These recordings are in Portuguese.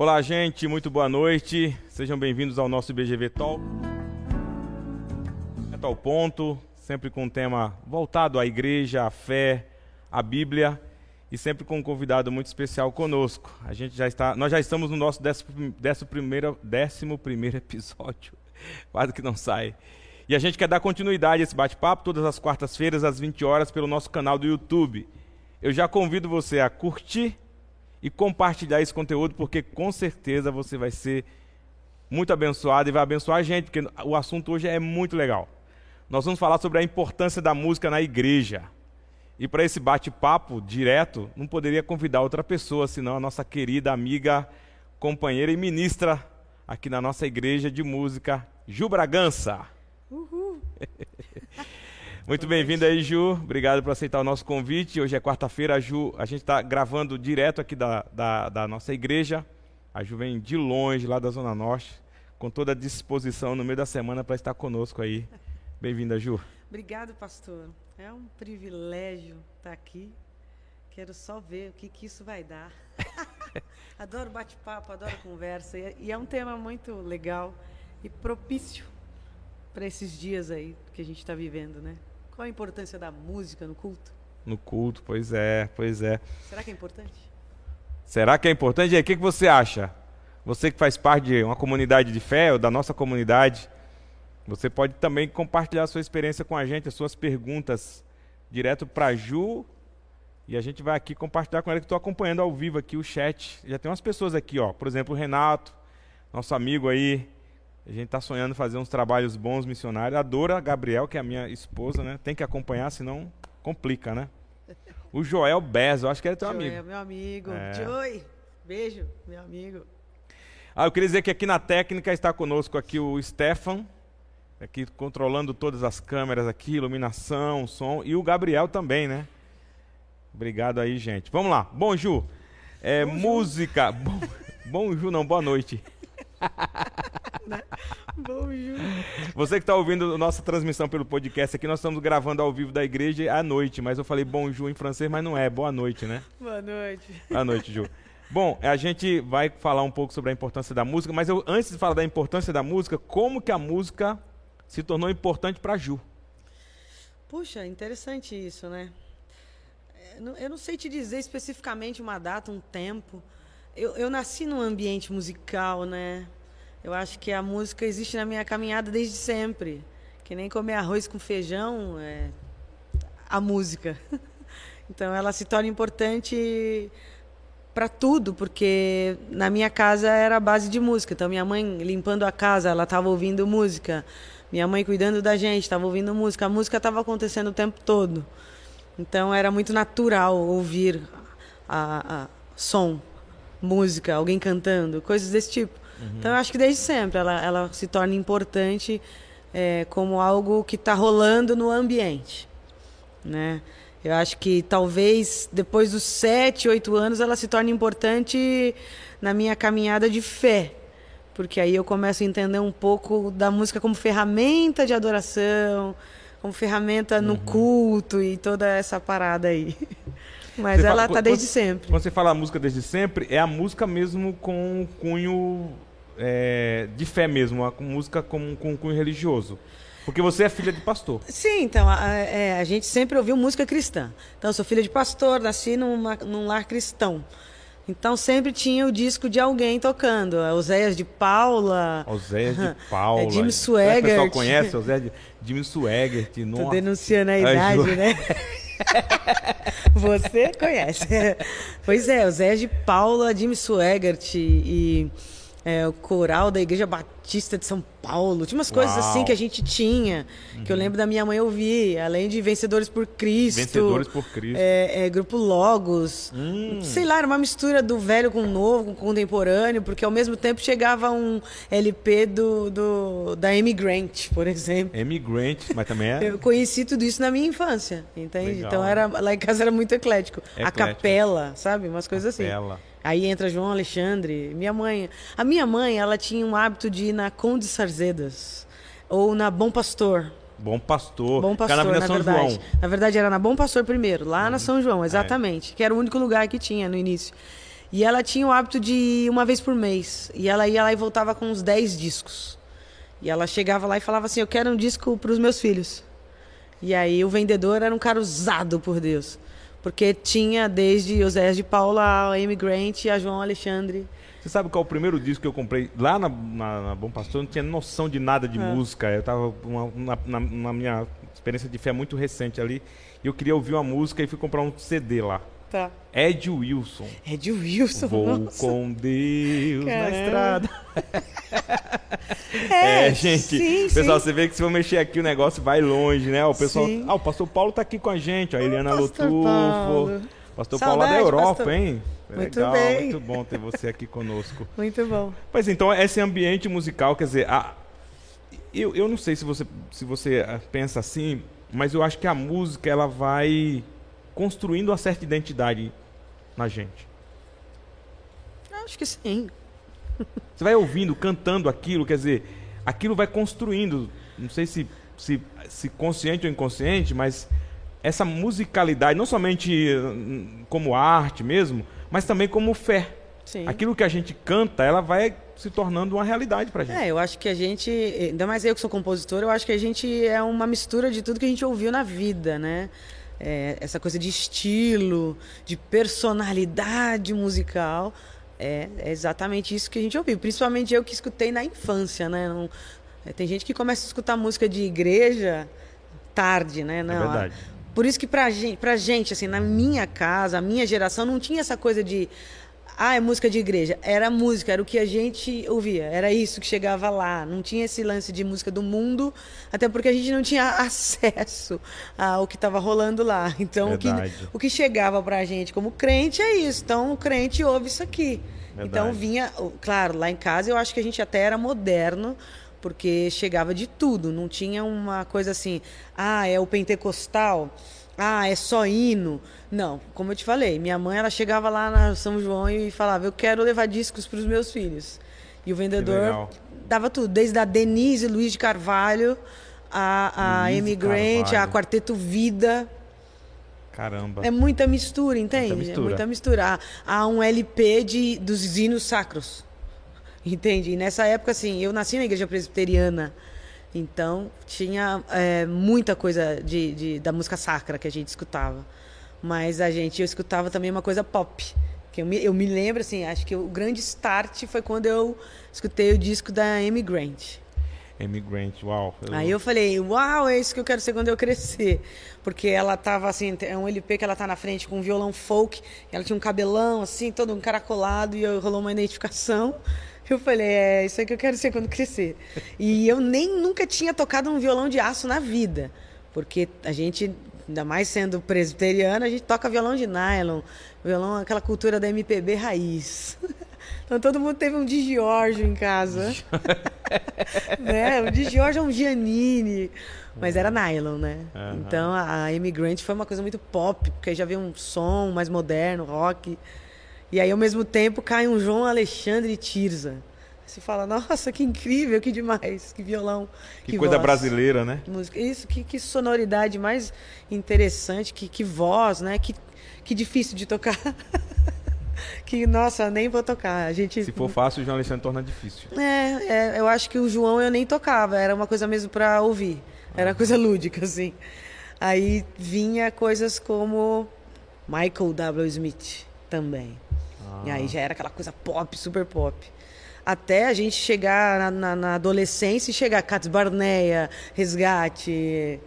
Olá, gente, muito boa noite. Sejam bem-vindos ao nosso BGV Talk. É tal ponto, sempre com um tema voltado à igreja, à fé, à Bíblia e sempre com um convidado muito especial conosco. A gente já está, nós já estamos no nosso décimo, décimo, primeiro, décimo primeiro episódio, quase que não sai. E a gente quer dar continuidade a esse bate-papo todas as quartas-feiras às 20 horas pelo nosso canal do YouTube. Eu já convido você a curtir e compartilhar esse conteúdo, porque com certeza você vai ser muito abençoado e vai abençoar a gente, porque o assunto hoje é muito legal. Nós vamos falar sobre a importância da música na igreja. E para esse bate-papo direto, não poderia convidar outra pessoa, senão a nossa querida amiga, companheira e ministra aqui na nossa igreja de música, Ju Bragança. Uhul. Muito bem-vinda aí, Ju. Obrigado por aceitar o nosso convite. Hoje é quarta-feira, Ju. A gente está gravando direto aqui da, da, da, nossa igreja. A Ju vem de longe, lá da Zona Norte, com toda a disposição no meio da semana para estar conosco aí. Bem-vinda, Ju. Obrigado, pastor. É um privilégio estar aqui. Quero só ver o que, que isso vai dar. adoro bate-papo, adoro conversa. E é um tema muito legal e propício para esses dias aí que a gente está vivendo, né? Qual a importância da música no culto? No culto, pois é, pois é. Será que é importante? Será que é importante? E aí, o que, você acha? Você que faz parte de uma comunidade de fé, ou da nossa comunidade, você pode também compartilhar a sua experiência com a gente, as suas perguntas, direto para Ju. E a gente vai aqui compartilhar com ela que estou acompanhando ao vivo aqui o chat. Já tem umas pessoas aqui, ó. Por exemplo, o Renato, nosso amigo aí, a gente está sonhando fazer uns trabalhos bons missionários. A Dora Gabriel, que é a minha esposa, né? Tem que acompanhar, senão complica, né? O Joel Bez, eu acho que ele é teu Joel, amigo. meu amigo. É. Joey, beijo, meu amigo. Ah, eu queria dizer que aqui na técnica está conosco aqui o Stefan, aqui controlando todas as câmeras aqui, iluminação, som, e o Gabriel também, né? Obrigado aí, gente. Vamos lá. Bom, Ju. É, bom, música. Ju. Bom, bom, Ju, não, boa noite. né? Bom, Ju. Você que está ouvindo nossa transmissão pelo podcast aqui, nós estamos gravando ao vivo da igreja à noite, mas eu falei bom Ju em francês, mas não é. Boa noite, né? Boa noite. Boa noite, Ju. Bom, a gente vai falar um pouco sobre a importância da música, mas eu, antes de falar da importância da música, como que a música se tornou importante para Ju? Puxa, interessante isso, né? Eu não sei te dizer especificamente uma data, um tempo. Eu, eu nasci num ambiente musical, né? Eu acho que a música existe na minha caminhada desde sempre. Que nem comer arroz com feijão, é a música. Então ela se torna importante para tudo, porque na minha casa era a base de música. Então minha mãe limpando a casa, ela estava ouvindo música. Minha mãe cuidando da gente, estava ouvindo música. A música estava acontecendo o tempo todo. Então era muito natural ouvir a, a som, música, alguém cantando, coisas desse tipo. Uhum. Então eu acho que desde sempre ela, ela se torna importante é, como algo que está rolando no ambiente, né? Eu acho que talvez depois dos sete, oito anos ela se torne importante na minha caminhada de fé, porque aí eu começo a entender um pouco da música como ferramenta de adoração, como ferramenta uhum. no culto e toda essa parada aí. Mas você ela está desde sempre. Quando você fala música desde sempre, é a música mesmo com cunho é, de fé mesmo, a música com, com cunho religioso. Porque você é filha de pastor. Sim, então, a, é, a gente sempre ouviu música cristã. Então, eu sou filha de pastor, nasci numa, num lar cristão. Então sempre tinha o disco de alguém tocando. Oséias de Paula. Oséias de Paula. É, Jimmy Swaggart. O pessoal conhece Oséias de Jimmy Swaggart. Tô denunciando a idade, né? Você conhece. Pois é, Oséias de Paula, Jimmy Swaggart e é, o coral da Igreja Batista de São Paulo. Tinha umas Uau. coisas assim que a gente tinha, uhum. que eu uhum. lembro da minha mãe ouvir, além de Vencedores por Cristo. Vencedores por Cristo. É, é, Grupo Logos. Hum. Sei lá, era uma mistura do velho com o novo, com o contemporâneo, porque ao mesmo tempo chegava um LP do, do da Amy Grant, por exemplo. Amy Grant, mas também é... Eu conheci tudo isso na minha infância, entende? Legal. Então era, lá em casa era muito eclético. eclético. A capela, sabe? Umas coisas assim. capela. Aí entra João Alexandre, minha mãe. A minha mãe, ela tinha um hábito de ir na Conde Sarzedas ou na Bom Pastor. Bom Pastor. Bom Pastor, na, na São verdade. João. Na verdade era na Bom Pastor primeiro, lá na São João, exatamente, é. que era o único lugar que tinha no início. E ela tinha o hábito de ir uma vez por mês. E ela ia lá e voltava com uns 10 discos. E ela chegava lá e falava assim: Eu quero um disco para os meus filhos. E aí o vendedor era um cara usado por Deus. Porque tinha desde José de Paula, a Amy Grant e a João Alexandre. Você sabe qual é o primeiro disco que eu comprei lá na, na, na Bom Pastor? Eu não tinha noção de nada de é. música. Eu estava na, na, na, minha experiência de fé muito recente ali. E eu queria ouvir uma música e fui comprar um CD lá. Tá. Ed Wilson. Ed Wilson. Vou nossa. com Deus Caramba. na estrada. é, é, gente. Sim, pessoal, sim. você vê que se eu mexer aqui o negócio vai longe, né? O pessoal. Sim. Ah, o pastor Paulo tá aqui com a gente, a Eliana Lotufo. Paulo. Pastor Saudade, Paulo lá da Europa, pastor... hein? Muito Legal, bem. muito bom ter você aqui conosco. muito bom. Pois então, esse ambiente musical, quer dizer, a, eu, eu não sei se você, se você ah, pensa assim, mas eu acho que a música ela vai construindo uma certa identidade na gente. Acho que sim. Você vai ouvindo, cantando aquilo, quer dizer, aquilo vai construindo, não sei se, se, se consciente ou inconsciente, mas essa musicalidade, não somente hum, como arte mesmo, mas também como fé. Sim. Aquilo que a gente canta, ela vai se tornando uma realidade pra gente. É, eu acho que a gente, ainda mais eu que sou compositor, eu acho que a gente é uma mistura de tudo que a gente ouviu na vida, né? É, essa coisa de estilo, de personalidade musical, é, é, exatamente isso que a gente ouviu. Principalmente eu que escutei na infância, né? Não, é, tem gente que começa a escutar música de igreja tarde, né? Não, é verdade. Por isso que pra gente, pra gente, assim, na minha casa, a minha geração, não tinha essa coisa de. Ah, é música de igreja. Era música, era o que a gente ouvia. Era isso que chegava lá. Não tinha esse lance de música do mundo, até porque a gente não tinha acesso ao que estava rolando lá. Então, o que, o que chegava pra gente como crente é isso. Então, o crente ouve isso aqui. Verdade. Então, vinha. Claro, lá em casa eu acho que a gente até era moderno, porque chegava de tudo, não tinha uma coisa assim, ah, é o pentecostal, ah, é só hino. Não, como eu te falei, minha mãe ela chegava lá na São João e falava, eu quero levar discos para os meus filhos. E o vendedor dava tudo, desde a Denise Luiz de Carvalho, a, a Amy Grant, a Quarteto Vida. Caramba. É muita mistura, entende? Muita mistura. É muita mistura. Há, há um LP de, dos hinos sacros. Entende? E nessa época, assim, eu nasci na igreja presbiteriana. Então, tinha é, muita coisa de, de, da música sacra que a gente escutava. Mas a gente, eu escutava também uma coisa pop. Que eu me, eu me lembro, assim, acho que o grande start foi quando eu escutei o disco da Amy Grant. Amy Grant, uau. Eu... Aí eu falei, uau, é isso que eu quero ser quando eu crescer. Porque ela tava assim, é um LP que ela tá na frente com um violão folk, ela tinha um cabelão assim, todo encaracolado, e rolou uma identificação. Eu falei, é isso aí que eu quero ser quando crescer. E eu nem nunca tinha tocado um violão de aço na vida. Porque a gente, ainda mais sendo presbiteriana, a gente toca violão de nylon, violão, aquela cultura da MPB raiz. Então todo mundo teve um de Giorgio em casa. né? O de Giorgio é um Giannini. Mas era nylon, né? Uhum. Então a Immigrant foi uma coisa muito pop, porque já veio um som mais moderno, rock. E aí, ao mesmo tempo, cai um João Alexandre Tirza. Você fala, nossa, que incrível, que demais, que violão. Que, que coisa voz. brasileira, né? Música. Isso, que, que sonoridade mais interessante, que, que voz, né? Que, que difícil de tocar. que, nossa, nem vou tocar. A gente... Se for fácil, o João Alexandre torna difícil. É, é, eu acho que o João eu nem tocava, era uma coisa mesmo para ouvir. Era coisa lúdica, assim. Aí vinha coisas como Michael W. Smith também. Ah. E aí já era aquela coisa pop, super pop. Até a gente chegar na, na, na adolescência e chegar Cats Barneia, Resgate.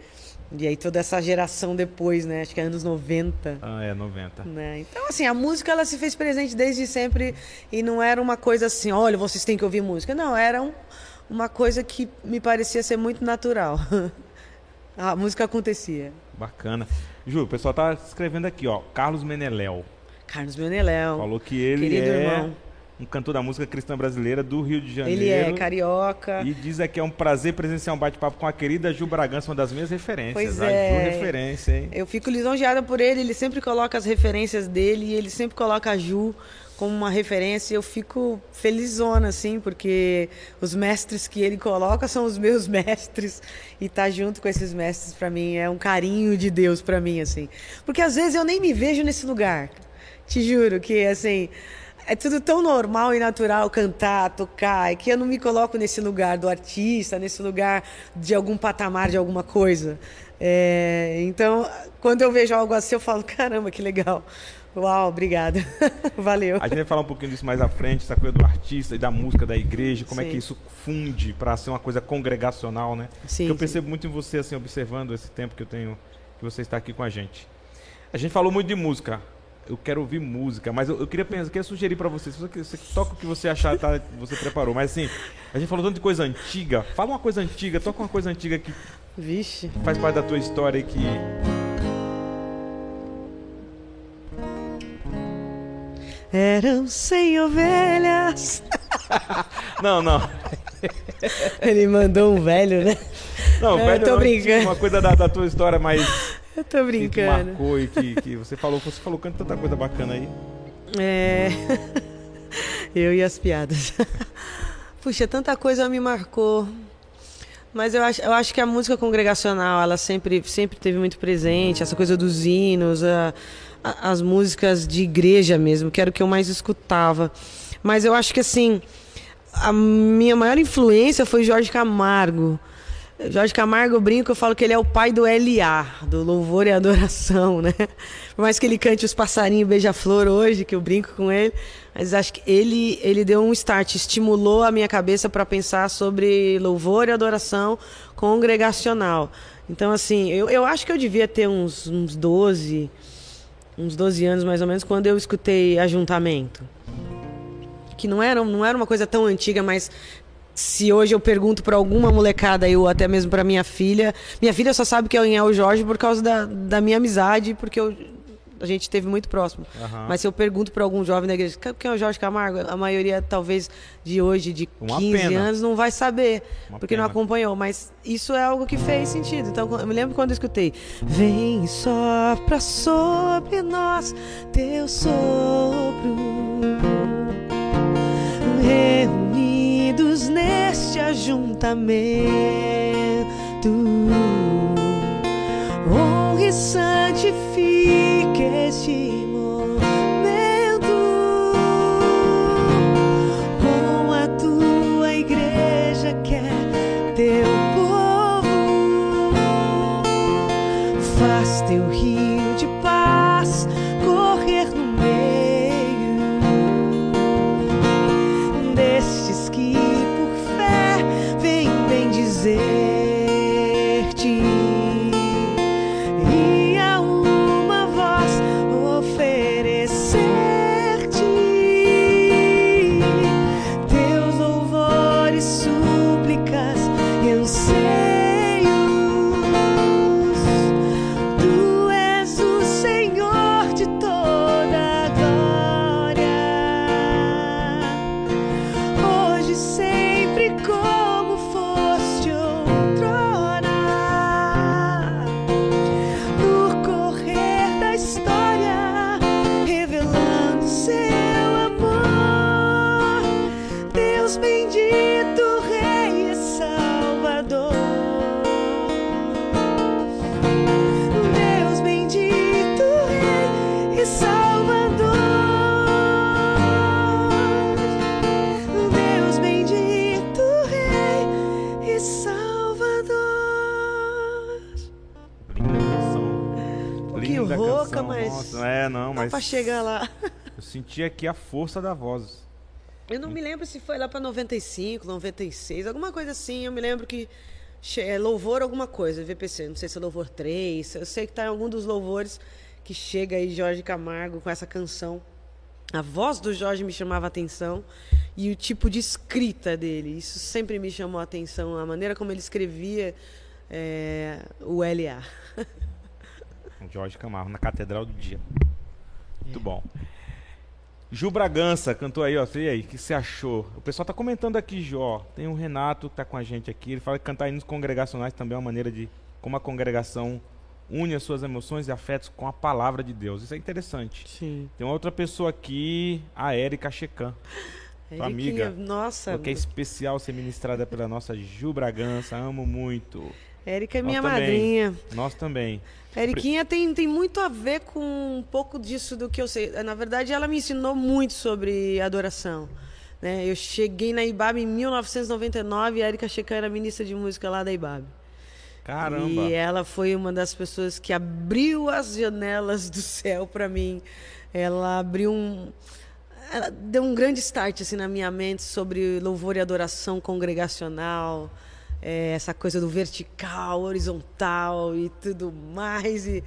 E aí toda essa geração depois, né? Acho que é anos 90. Ah, é, 90. Né? Então, assim, a música ela se fez presente desde sempre e não era uma coisa assim, olha, vocês têm que ouvir música. Não, era um, uma coisa que me parecia ser muito natural. a música acontecia. Bacana. Ju, o pessoal tá escrevendo aqui, ó. Carlos Meneléu. Carlos Meneléu. Falou que ele é irmão. Um cantor da música cristã brasileira do Rio de Janeiro. Ele é carioca. E diz aqui é um prazer presenciar um bate-papo com a querida Ju Bragança, uma das minhas referências. Pois a é. Ju referência, hein? Eu fico lisonjeada por ele, ele sempre coloca as referências dele e ele sempre coloca a Ju como uma referência. Eu fico felizona, assim, porque os mestres que ele coloca são os meus mestres. E estar tá junto com esses mestres, para mim, é um carinho de Deus para mim, assim. Porque às vezes eu nem me vejo nesse lugar. Te juro que, assim, é tudo tão normal e natural cantar, tocar, é que eu não me coloco nesse lugar do artista, nesse lugar de algum patamar de alguma coisa. É, então, quando eu vejo algo assim, eu falo, caramba, que legal. Uau, obrigada. Valeu. A gente vai falar um pouquinho disso mais à frente, essa coisa do artista e da música da igreja, como sim. é que isso funde para ser uma coisa congregacional, né? Sim, que eu percebo sim. muito em você, assim, observando esse tempo que eu tenho, que você está aqui com a gente. A gente falou muito de música. Eu quero ouvir música, mas eu, eu queria pensar, eu queria sugerir para você, se você, você toca o que você achar, tá, você preparou. Mas assim, a gente falou tanto de coisa antiga. Fala uma coisa antiga, toca uma coisa antiga que Vixe. faz parte da tua história e que Eram cem ovelhas. não, não. Ele mandou um velho, né? Não, velho, eu tô não, brincando. Uma coisa da, da, tua história mais. Eu tô brincando. Que marcou e que, que você falou, você falou tanta coisa bacana aí. É. Eu e as piadas. Puxa, tanta coisa me marcou. Mas eu acho, eu acho que a música congregacional, ela sempre, sempre teve muito presente, essa coisa dos hinos, a, as músicas de igreja mesmo, que era o que eu mais escutava. Mas eu acho que assim, a minha maior influência foi Jorge Camargo. Jorge Camargo, eu brinco, eu falo que ele é o pai do LA, do louvor e adoração, né? Por mais que ele cante os passarinhos beija-flor hoje, que eu brinco com ele, mas acho que ele, ele deu um start, estimulou a minha cabeça para pensar sobre louvor e adoração congregacional. Então, assim, eu, eu acho que eu devia ter uns, uns 12, uns 12 anos mais ou menos, quando eu escutei Ajuntamento. Que não era, não era uma coisa tão antiga, mas se hoje eu pergunto para alguma molecada, eu até mesmo para minha filha, minha filha só sabe que é o Jorge por causa da, da minha amizade, porque eu, a gente esteve muito próximo. Uhum. Mas se eu pergunto para algum jovem da igreja, quem é o Jorge Camargo? A maioria, talvez, de hoje, de Uma 15 pena. anos, não vai saber, Uma porque pena. não acompanhou. Mas isso é algo que fez sentido. Então, eu me lembro quando eu escutei: Vem sopra sobre nós teu sopro, reunidos neste ajuntamento. Mas. Pra chegar lá. Eu senti aqui a força da voz. Eu não me lembro se foi lá para 95, 96, alguma coisa assim. Eu me lembro que é louvor alguma coisa, VPC, não sei se é louvor 3. Eu sei que tá em algum dos louvores que chega aí Jorge Camargo com essa canção. A voz do Jorge me chamava a atenção e o tipo de escrita dele. Isso sempre me chamou a atenção, a maneira como ele escrevia é, o LA. Jorge Camargo, na Catedral do Dia. Muito bom. Ju Bragança cantou aí, ó. E aí, o que você achou? O pessoal tá comentando aqui, Jó. Tem o Renato que tá com a gente aqui. Ele fala que cantar hinos congregacionais também é uma maneira de como a congregação une as suas emoções e afetos com a palavra de Deus. Isso é interessante. Sim. Tem uma outra pessoa aqui, a Érica Checan. Tua amiga. Nossa. Que é especial ser ministrada pela nossa Ju Bragança. Amo muito. Érica é minha Nós madrinha. Também. Nós também. Eriquinha tem, tem muito a ver com um pouco disso do que eu sei. Na verdade, ela me ensinou muito sobre adoração. Né? Eu cheguei na IBAB em 1999 e a Erika Checan era ministra de música lá da IBAB. Caramba! E ela foi uma das pessoas que abriu as janelas do céu para mim. Ela abriu um. Ela deu um grande start assim, na minha mente sobre louvor e adoração congregacional é, essa coisa do vertical, horizontal e tudo mais. E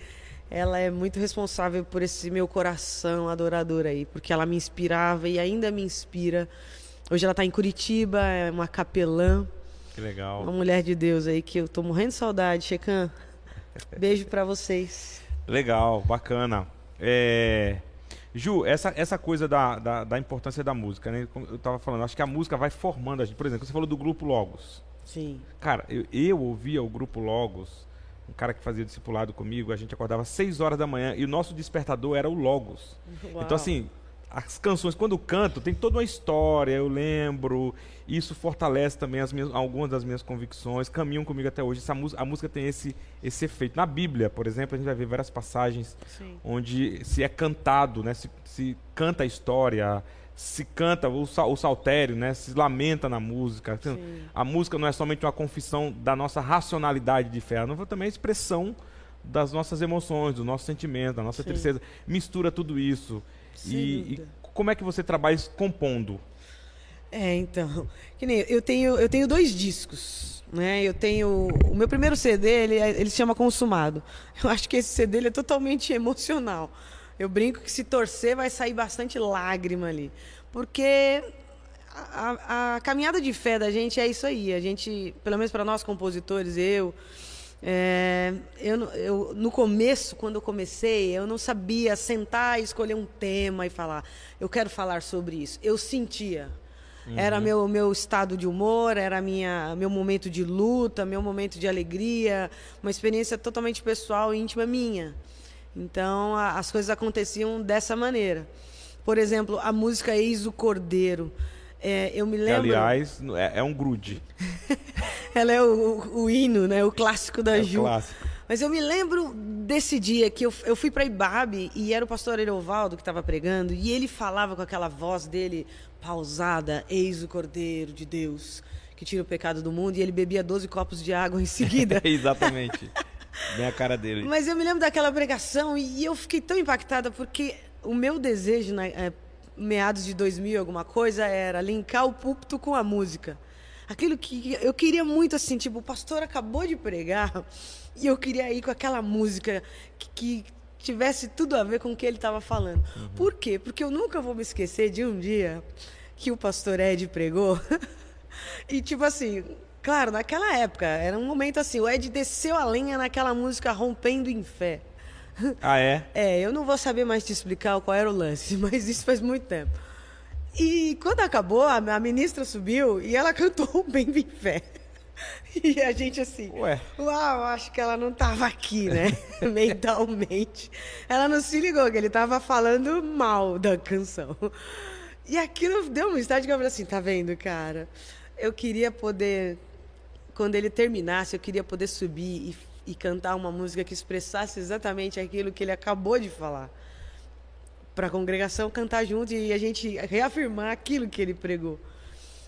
ela é muito responsável por esse meu coração adorador aí, porque ela me inspirava e ainda me inspira. Hoje ela está em Curitiba, é uma capelã. Que legal. Uma mulher de Deus aí que eu tô morrendo de saudade, Checan. Beijo para vocês. Legal, bacana. É... Ju, essa, essa coisa da, da, da, importância da música, né? Como eu tava falando, acho que a música vai formando a gente. Por exemplo, você falou do grupo Logos. Sim. Cara, eu, eu ouvia o grupo Logos, um cara que fazia discipulado comigo, a gente acordava às 6 horas da manhã e o nosso despertador era o Logos. Uau. Então, assim, as canções, quando eu canto, tem toda uma história, eu lembro, isso fortalece também as minhas, algumas das minhas convicções, caminham comigo até hoje. Essa, a música tem esse, esse efeito. Na Bíblia, por exemplo, a gente vai ver várias passagens Sim. onde se é cantado, né, se, se canta a história, se canta o, o saltério, né? Se lamenta na música. Sim. A música não é somente uma confissão da nossa racionalidade de fé, ela é também a expressão das nossas emoções, dos nossos sentimentos, da nossa Sim. tristeza. Mistura tudo isso. E, e, como é que você trabalha compondo? É, então, que nem eu tenho, eu tenho dois discos, né? Eu tenho o meu primeiro CD, ele, ele se chama Consumado. Eu acho que esse CD ele é totalmente emocional. Eu brinco que se torcer vai sair bastante lágrima ali. Porque a, a, caminhada de fé da gente é isso aí. A gente, pelo menos para nós compositores, eu, é, eu, eu, no começo, quando eu comecei, eu não sabia sentar e escolher um tema e falar, eu quero falar sobre isso. Eu sentia. Uhum. Era meu, meu estado de humor, era minha, meu momento de luta, meu momento de alegria, uma experiência totalmente pessoal e íntima minha. Então a, as coisas aconteciam dessa maneira. Por exemplo, a música Eis o Cordeiro. É, eu me lembro. Aliás, é, é um grude. Ela é o, o, o, hino, né? O clássico da é Ju. Clássico. Mas eu me lembro desse dia que eu, eu fui para Ibabe e era o pastor Erovaldo que estava pregando e ele falava com aquela voz dele pausada: Eis o Cordeiro de Deus que tira o pecado do mundo e ele bebia 12 copos de água em seguida. Exatamente. Bem a cara dele. Mas eu me lembro daquela pregação e eu fiquei tão impactada porque o meu desejo, na, é, meados de 2000, alguma coisa, era linkar o púlpito com a música. Aquilo que eu queria muito, assim, tipo, o pastor acabou de pregar e eu queria ir com aquela música que, que tivesse tudo a ver com o que ele estava falando. Uhum. Por quê? Porque eu nunca vou me esquecer de um dia que o pastor Ed pregou. e, tipo assim, Claro, naquela época, era um momento assim, o Ed desceu a linha naquela música Rompendo em Fé. Ah, é? É, eu não vou saber mais te explicar qual era o lance, mas isso faz muito tempo. E quando acabou, a, a ministra subiu e ela cantou Rompendo em Fé. E a gente assim, Ué. uau, acho que ela não estava aqui, né? Mentalmente. Ela não se ligou que ele estava falando mal da canção. E aquilo deu um estágio que eu falei assim, tá vendo, cara? Eu queria poder quando ele terminasse, eu queria poder subir e, e cantar uma música que expressasse exatamente aquilo que ele acabou de falar. Para a congregação cantar junto e a gente reafirmar aquilo que ele pregou.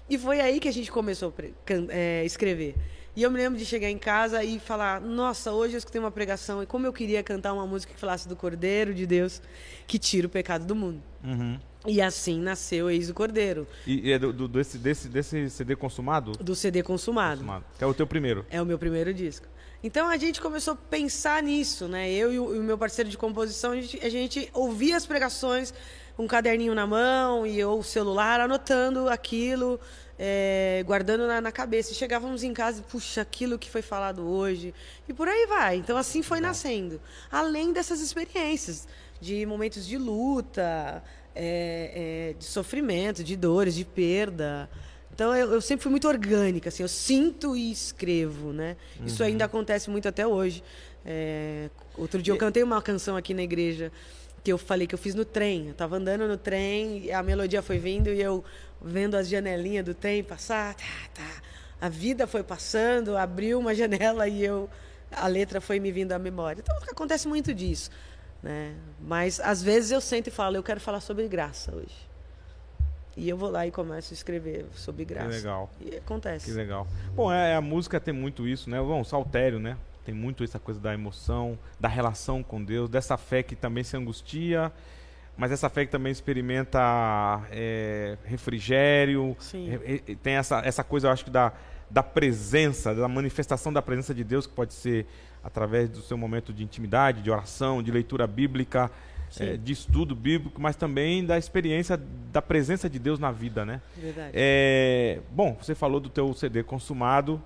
E foi aí que a gente começou a é, escrever. E eu me lembro de chegar em casa e falar: Nossa, hoje eu escutei uma pregação e como eu queria cantar uma música que falasse do Cordeiro de Deus que tira o pecado do mundo. Uhum. E assim nasceu Eis o Cordeiro. E, e é do, do, desse, desse, desse CD consumado? Do CD consumado. consumado. Que é o teu primeiro? É o meu primeiro disco. Então a gente começou a pensar nisso, né? Eu e o, e o meu parceiro de composição, a gente, a gente, ouvia as pregações com um caderninho na mão e ou o celular, anotando aquilo, é, guardando na, na, cabeça. E chegávamos em casa e, puxa, aquilo que foi falado hoje. E por aí vai. Então assim foi nascendo. Além dessas experiências de momentos de luta, é, é, de sofrimento, de dores, de perda. Então eu, eu, sempre fui muito orgânica, assim, eu sinto e escrevo, né? Uhum. Isso ainda acontece muito até hoje. É, outro dia eu cantei uma canção aqui na igreja que eu falei que eu fiz no trem. Eu estava andando no trem, a melodia foi vindo e eu vendo as janelinhas do trem passar, tá, tá. A vida foi passando, abriu uma janela e eu a letra foi me vindo à memória. Então acontece muito disso, né? Mas às vezes eu sento e falo, eu quero falar sobre graça hoje. E eu vou lá e começo a escrever sobre graça. Que legal. E acontece. Que legal. Bom, é, a música tem muito isso, né? Bom, Saltério, né? Tem muito essa coisa da emoção, da relação com Deus, dessa fé que também se angustia, mas essa fé que também experimenta é, refrigério. Sim. É, tem essa, essa coisa, eu acho que da, da presença, da manifestação da presença de Deus, que pode ser através do seu momento de intimidade, de oração, de leitura bíblica, é, de estudo bíblico, mas também da experiência da presença de Deus na vida, né? Verdade. É, bom, você falou do teu CD consumado.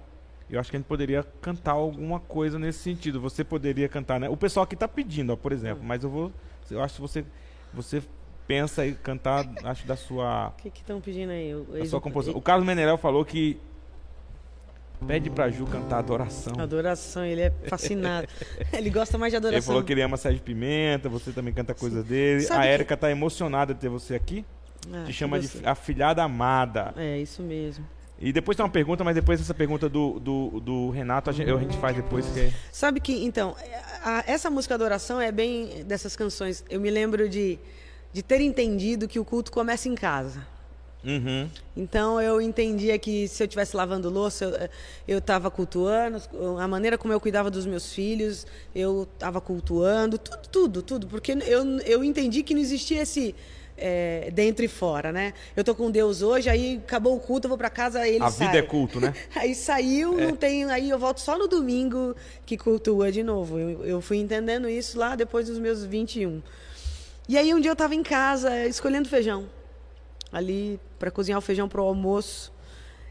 Eu acho que a gente poderia cantar alguma coisa nesse sentido. Você poderia cantar, né? O pessoal aqui está pedindo, ó, por exemplo, hum. mas eu vou, eu acho que você, você pensa em cantar, acho da sua. O que estão pedindo aí? O, da sua composição. O Carlos Menerel falou que Pede pra Ju cantar adoração. Adoração, ele é fascinado. ele gosta mais de adoração. Ele falou que ele ama Sérgio Pimenta, você também canta coisas dele. Sabe a Érica que... tá emocionada de ter você aqui. Ah, Te chama de afilhada amada. É, isso mesmo. E depois tem uma pergunta, mas depois essa pergunta do, do, do Renato a gente, a gente, faz depois. Que é... Sabe que, então, a, essa música Adoração é bem dessas canções. Eu me lembro de, de ter entendido que o culto começa em casa. Uhum. Então eu entendia que se eu estivesse lavando louça, eu estava cultuando, a maneira como eu cuidava dos meus filhos, eu estava cultuando, tudo, tudo, tudo, porque eu, eu entendi que não existia esse é, dentro e fora, né? Eu tô com Deus hoje, aí acabou o culto, eu vou para casa, ele A sai. vida é culto, né? aí saiu, é. não tem, aí eu volto só no domingo que cultua de novo. Eu, eu fui entendendo isso lá depois dos meus 21. E aí um dia eu estava em casa escolhendo feijão ali para cozinhar o feijão para o almoço.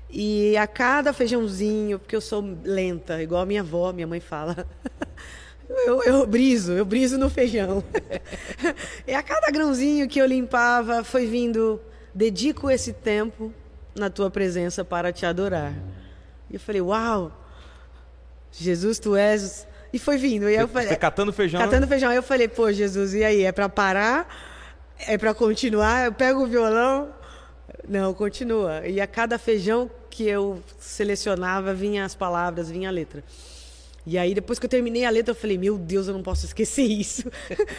E a cada feijãozinho, porque eu sou lenta, igual a minha avó, minha mãe fala. Eu, eu briso, eu briso no feijão. e a cada grãozinho que eu limpava, foi vindo, dedico esse tempo na tua presença para te adorar. E eu falei, uau, Jesus, tu és. E foi vindo. E eu falei, Você catando feijão? Catando feijão. Aí eu falei, pô, Jesus, e aí? É para parar? É para continuar? Eu pego o violão? Não, continua. E a cada feijão que eu selecionava vinha as palavras, vinha a letra. E aí, depois que eu terminei a letra, eu falei, meu Deus, eu não posso esquecer isso.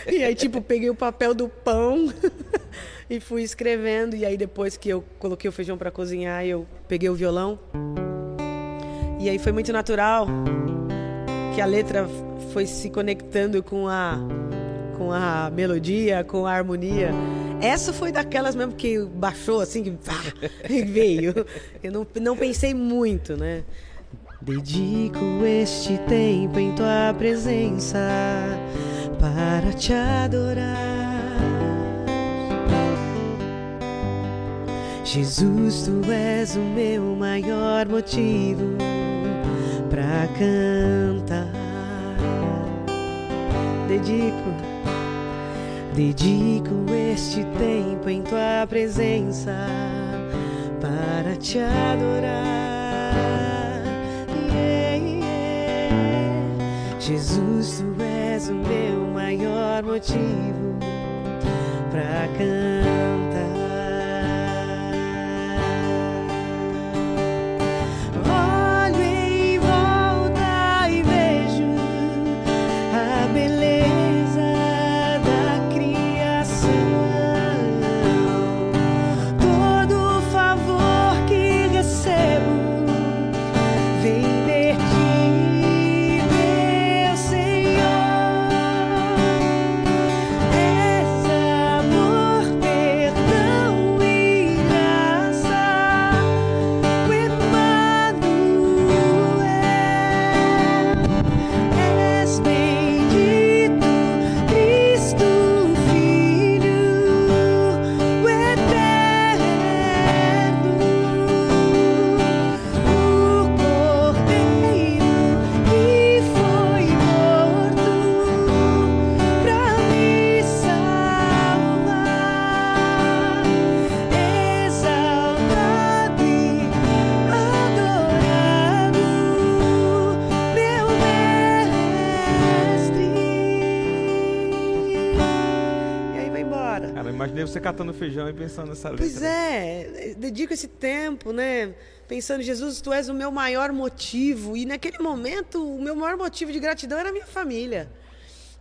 e aí, tipo, peguei o papel do pão e fui escrevendo. E aí, depois que eu coloquei o feijão para cozinhar, eu peguei o violão. E aí foi muito natural que a letra foi se conectando com a com a melodia, com a harmonia. Essa foi daquelas mesmo que baixou assim, que pá, veio. Eu não, não pensei muito, né? Dedico este tempo em tua presença para te adorar. Jesus, tu és o meu maior motivo para cantar. Dedico Dedico este tempo em tua presença para te adorar. Yeah, yeah. Jesus, tu és o meu maior motivo para cantar. Você catando feijão e pensando nessa letra. Pois é, dedico esse tempo, né? Pensando, Jesus, tu és o meu maior motivo. E naquele momento, o meu maior motivo de gratidão era a minha família.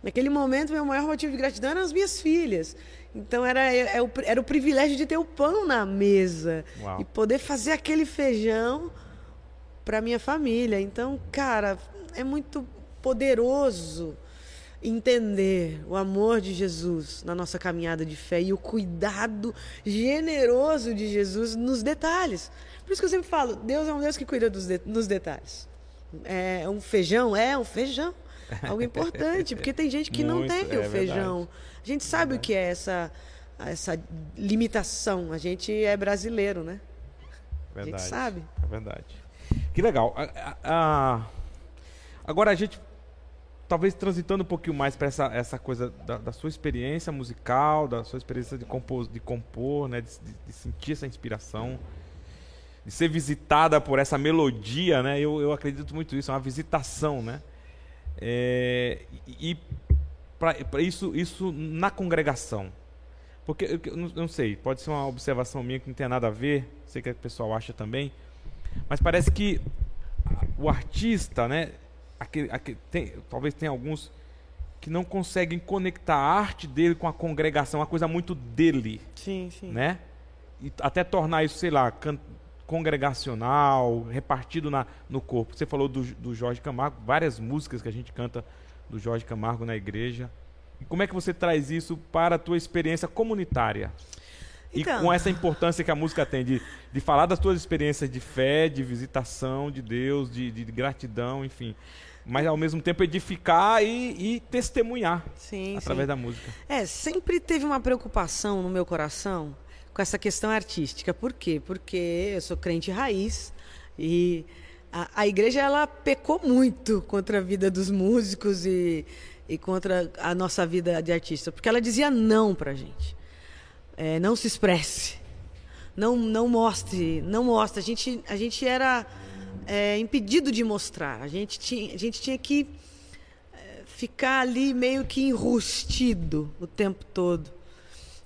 Naquele momento, o meu maior motivo de gratidão eram as minhas filhas. Então era, é, é era o privilégio de ter o pão na mesa Uau. e poder fazer aquele feijão para minha família. Então, cara, é muito poderoso entender o amor de Jesus na nossa caminhada de fé e o cuidado generoso de Jesus nos detalhes. Por isso que eu sempre falo, Deus é um Deus que cuida dos de, nos detalhes. É um feijão, é um feijão. Algo importante, porque tem gente que não Muito, tem é o feijão. verdade. A gente sabe o que é essa essa limitação. A gente é brasileiro, né? A gente sabe. É verdade. Que legal. A- a- a- Agora a gente, talvez transitando um pouquinho mais para essa, essa coisa da, da sua experiência musical, da sua experiência de compor, de, compor né, de, de- de sentir essa inspiração, de ser visitada por essa melodia, né? Eu, eu acredito muito nisso, é uma visitação, né? É, e para isso, isso na congregação. Porque eu, eu não, sei, pode ser uma observação minha que não tem nada a ver, sei que o pessoal acha também, mas parece que o artista, né, aquele, aquele- tem- talvez tenha alguns que não conseguem conectar a arte dele com a congregação, uma coisa muito dele, Sim, sim. né? E até tornar isso, sei lá, can- congregacional, repartido na, no corpo. Você falou do, do Jorge Camargo, várias músicas que a gente canta do Jorge Camargo na igreja. E como é que você traz isso para a tua experiência comunitária? Então. E com essa importância que a música tem de, de falar das tuas experiências de fé, de visitação de Deus, de, de gratidão, enfim. Mas ao mesmo tempo edificar e, e testemunhar Sim, através sim. da música. É, sempre teve uma preocupação no meu coração com essa questão artística. Por quê? Porque eu sou crente raiz e a, a igreja ela pecou muito contra a vida dos músicos e, e contra a nossa vida de artista, porque ela dizia não pra gente. É, não se expresse. Não, não mostre, não mostre. A gente, a gente era é, impedido de mostrar. A gente tinha, a gente tinha que ficar ali meio que enrustido o tempo todo.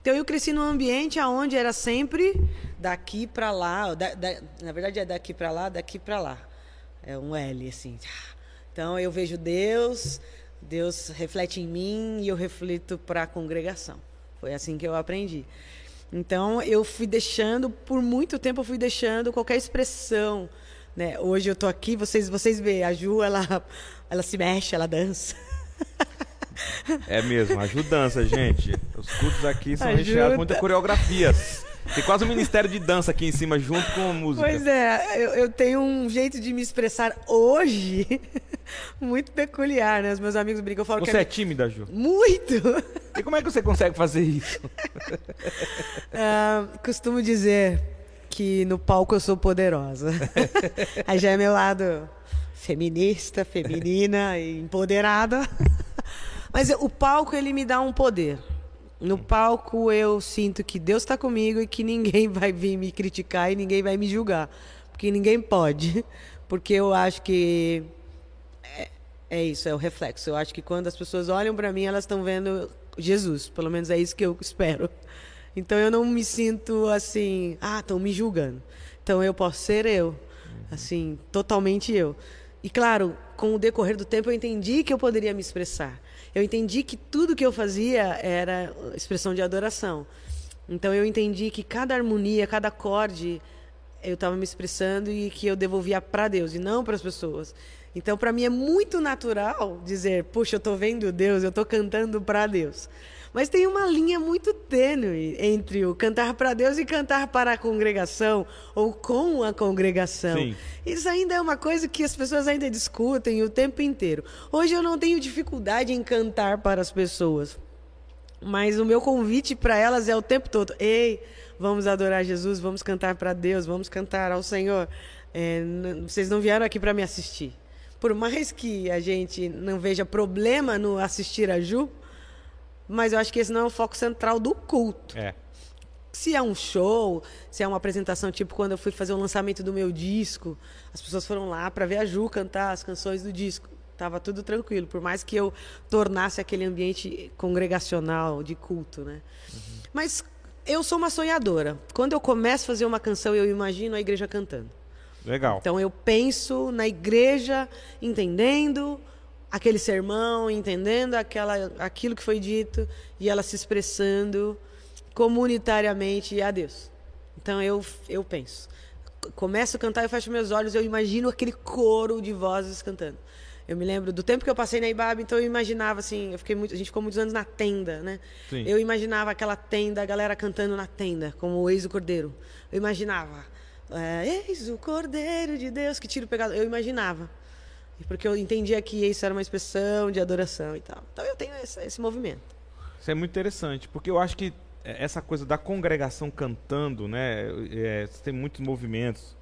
Então eu cresci num ambiente aonde era sempre daqui para lá, da- da- na verdade é daqui para lá, daqui para lá. É um L assim. Então eu vejo Deus, Deus reflete em mim e eu reflito para a congregação. Foi assim que eu aprendi. Então eu fui deixando, por muito tempo eu fui deixando qualquer expressão, né? Hoje eu tô aqui, vocês vocês veem, a Ju ela ela se mexe, ela dança. É mesmo, ajudança, gente. Os cultos aqui são Ajuda. recheados com muitas coreografias. Tem quase um ministério de dança aqui em cima, junto com a música. Pois é, eu, eu tenho um jeito de me expressar hoje muito peculiar, né? Os meus amigos brincam, eu falo Você que é é tímida, Ju? muito. E como é que você consegue fazer isso? Ah, costumo dizer que no palco eu sou poderosa. Aí já é meu lado feminista, feminina e empoderada. Mas o palco ele me dá um poder. No palco eu sinto que Deus está comigo e que ninguém vai vir me criticar e ninguém vai me julgar, porque ninguém pode, porque eu acho que é, é isso, é o reflexo. Eu acho que quando as pessoas olham para mim, elas estão vendo Jesus. Pelo menos é isso que eu espero. Então eu não me sinto assim, ah, estão me julgando. Então eu posso ser eu, assim, totalmente eu. E claro, com o decorrer do tempo eu entendi que eu poderia me expressar. Eu entendi que tudo que eu fazia era expressão de adoração. Então eu entendi que cada harmonia, cada acorde eu estava me expressando e que eu devolvia para Deus e não para as pessoas. Então, para mim é muito natural dizer, puxa, eu estou vendo Deus, eu estou cantando para Deus. Mas tem uma linha muito tênue entre o cantar para Deus e cantar para a congregação ou com a congregação. Sim. Isso ainda é uma coisa que as pessoas ainda discutem o tempo inteiro. Hoje eu não tenho dificuldade em cantar para as pessoas. Mas o meu convite para elas é o tempo todo: ei, vamos adorar Jesus, vamos cantar para Deus, vamos cantar ao Senhor. É, vocês não vieram aqui para me assistir. Por mais que a gente não veja problema no assistir a Ju, mas eu acho que esse não é o foco central do culto. É. Se é um show, se é uma apresentação, tipo quando eu fui fazer o lançamento do meu disco, as pessoas foram lá para ver a Ju cantar as canções do disco. Tava tudo tranquilo, por mais que eu tornasse aquele ambiente congregacional de culto, né? Mas eu sou uma sonhadora. Quando eu começo a fazer uma canção, eu imagino a igreja cantando. Legal. Então eu penso na igreja entendendo aquele sermão, entendendo aquela, aquilo que foi dito e ela se expressando comunitariamente a Deus. Então eu, eu penso. Começo a cantar, eu fecho meus olhos, eu imagino aquele coro de vozes cantando. Eu me lembro do tempo que eu passei na Ibabe, então eu imaginava assim, eu fiquei muito, a gente ficou muitos anos na tenda, né? Sim. Eu imaginava aquela tenda, a galera cantando na tenda, como o ex do cordeiro. Eu imaginava, é, eis o cordeiro de Deus que tira o pecado. Eu imaginava. Porque eu entendia que isso era uma expressão de adoração e tal. Então eu tenho esse, esse movimento. Isso é muito interessante, porque eu acho que essa coisa da congregação cantando, né? É, tem muitos movimentos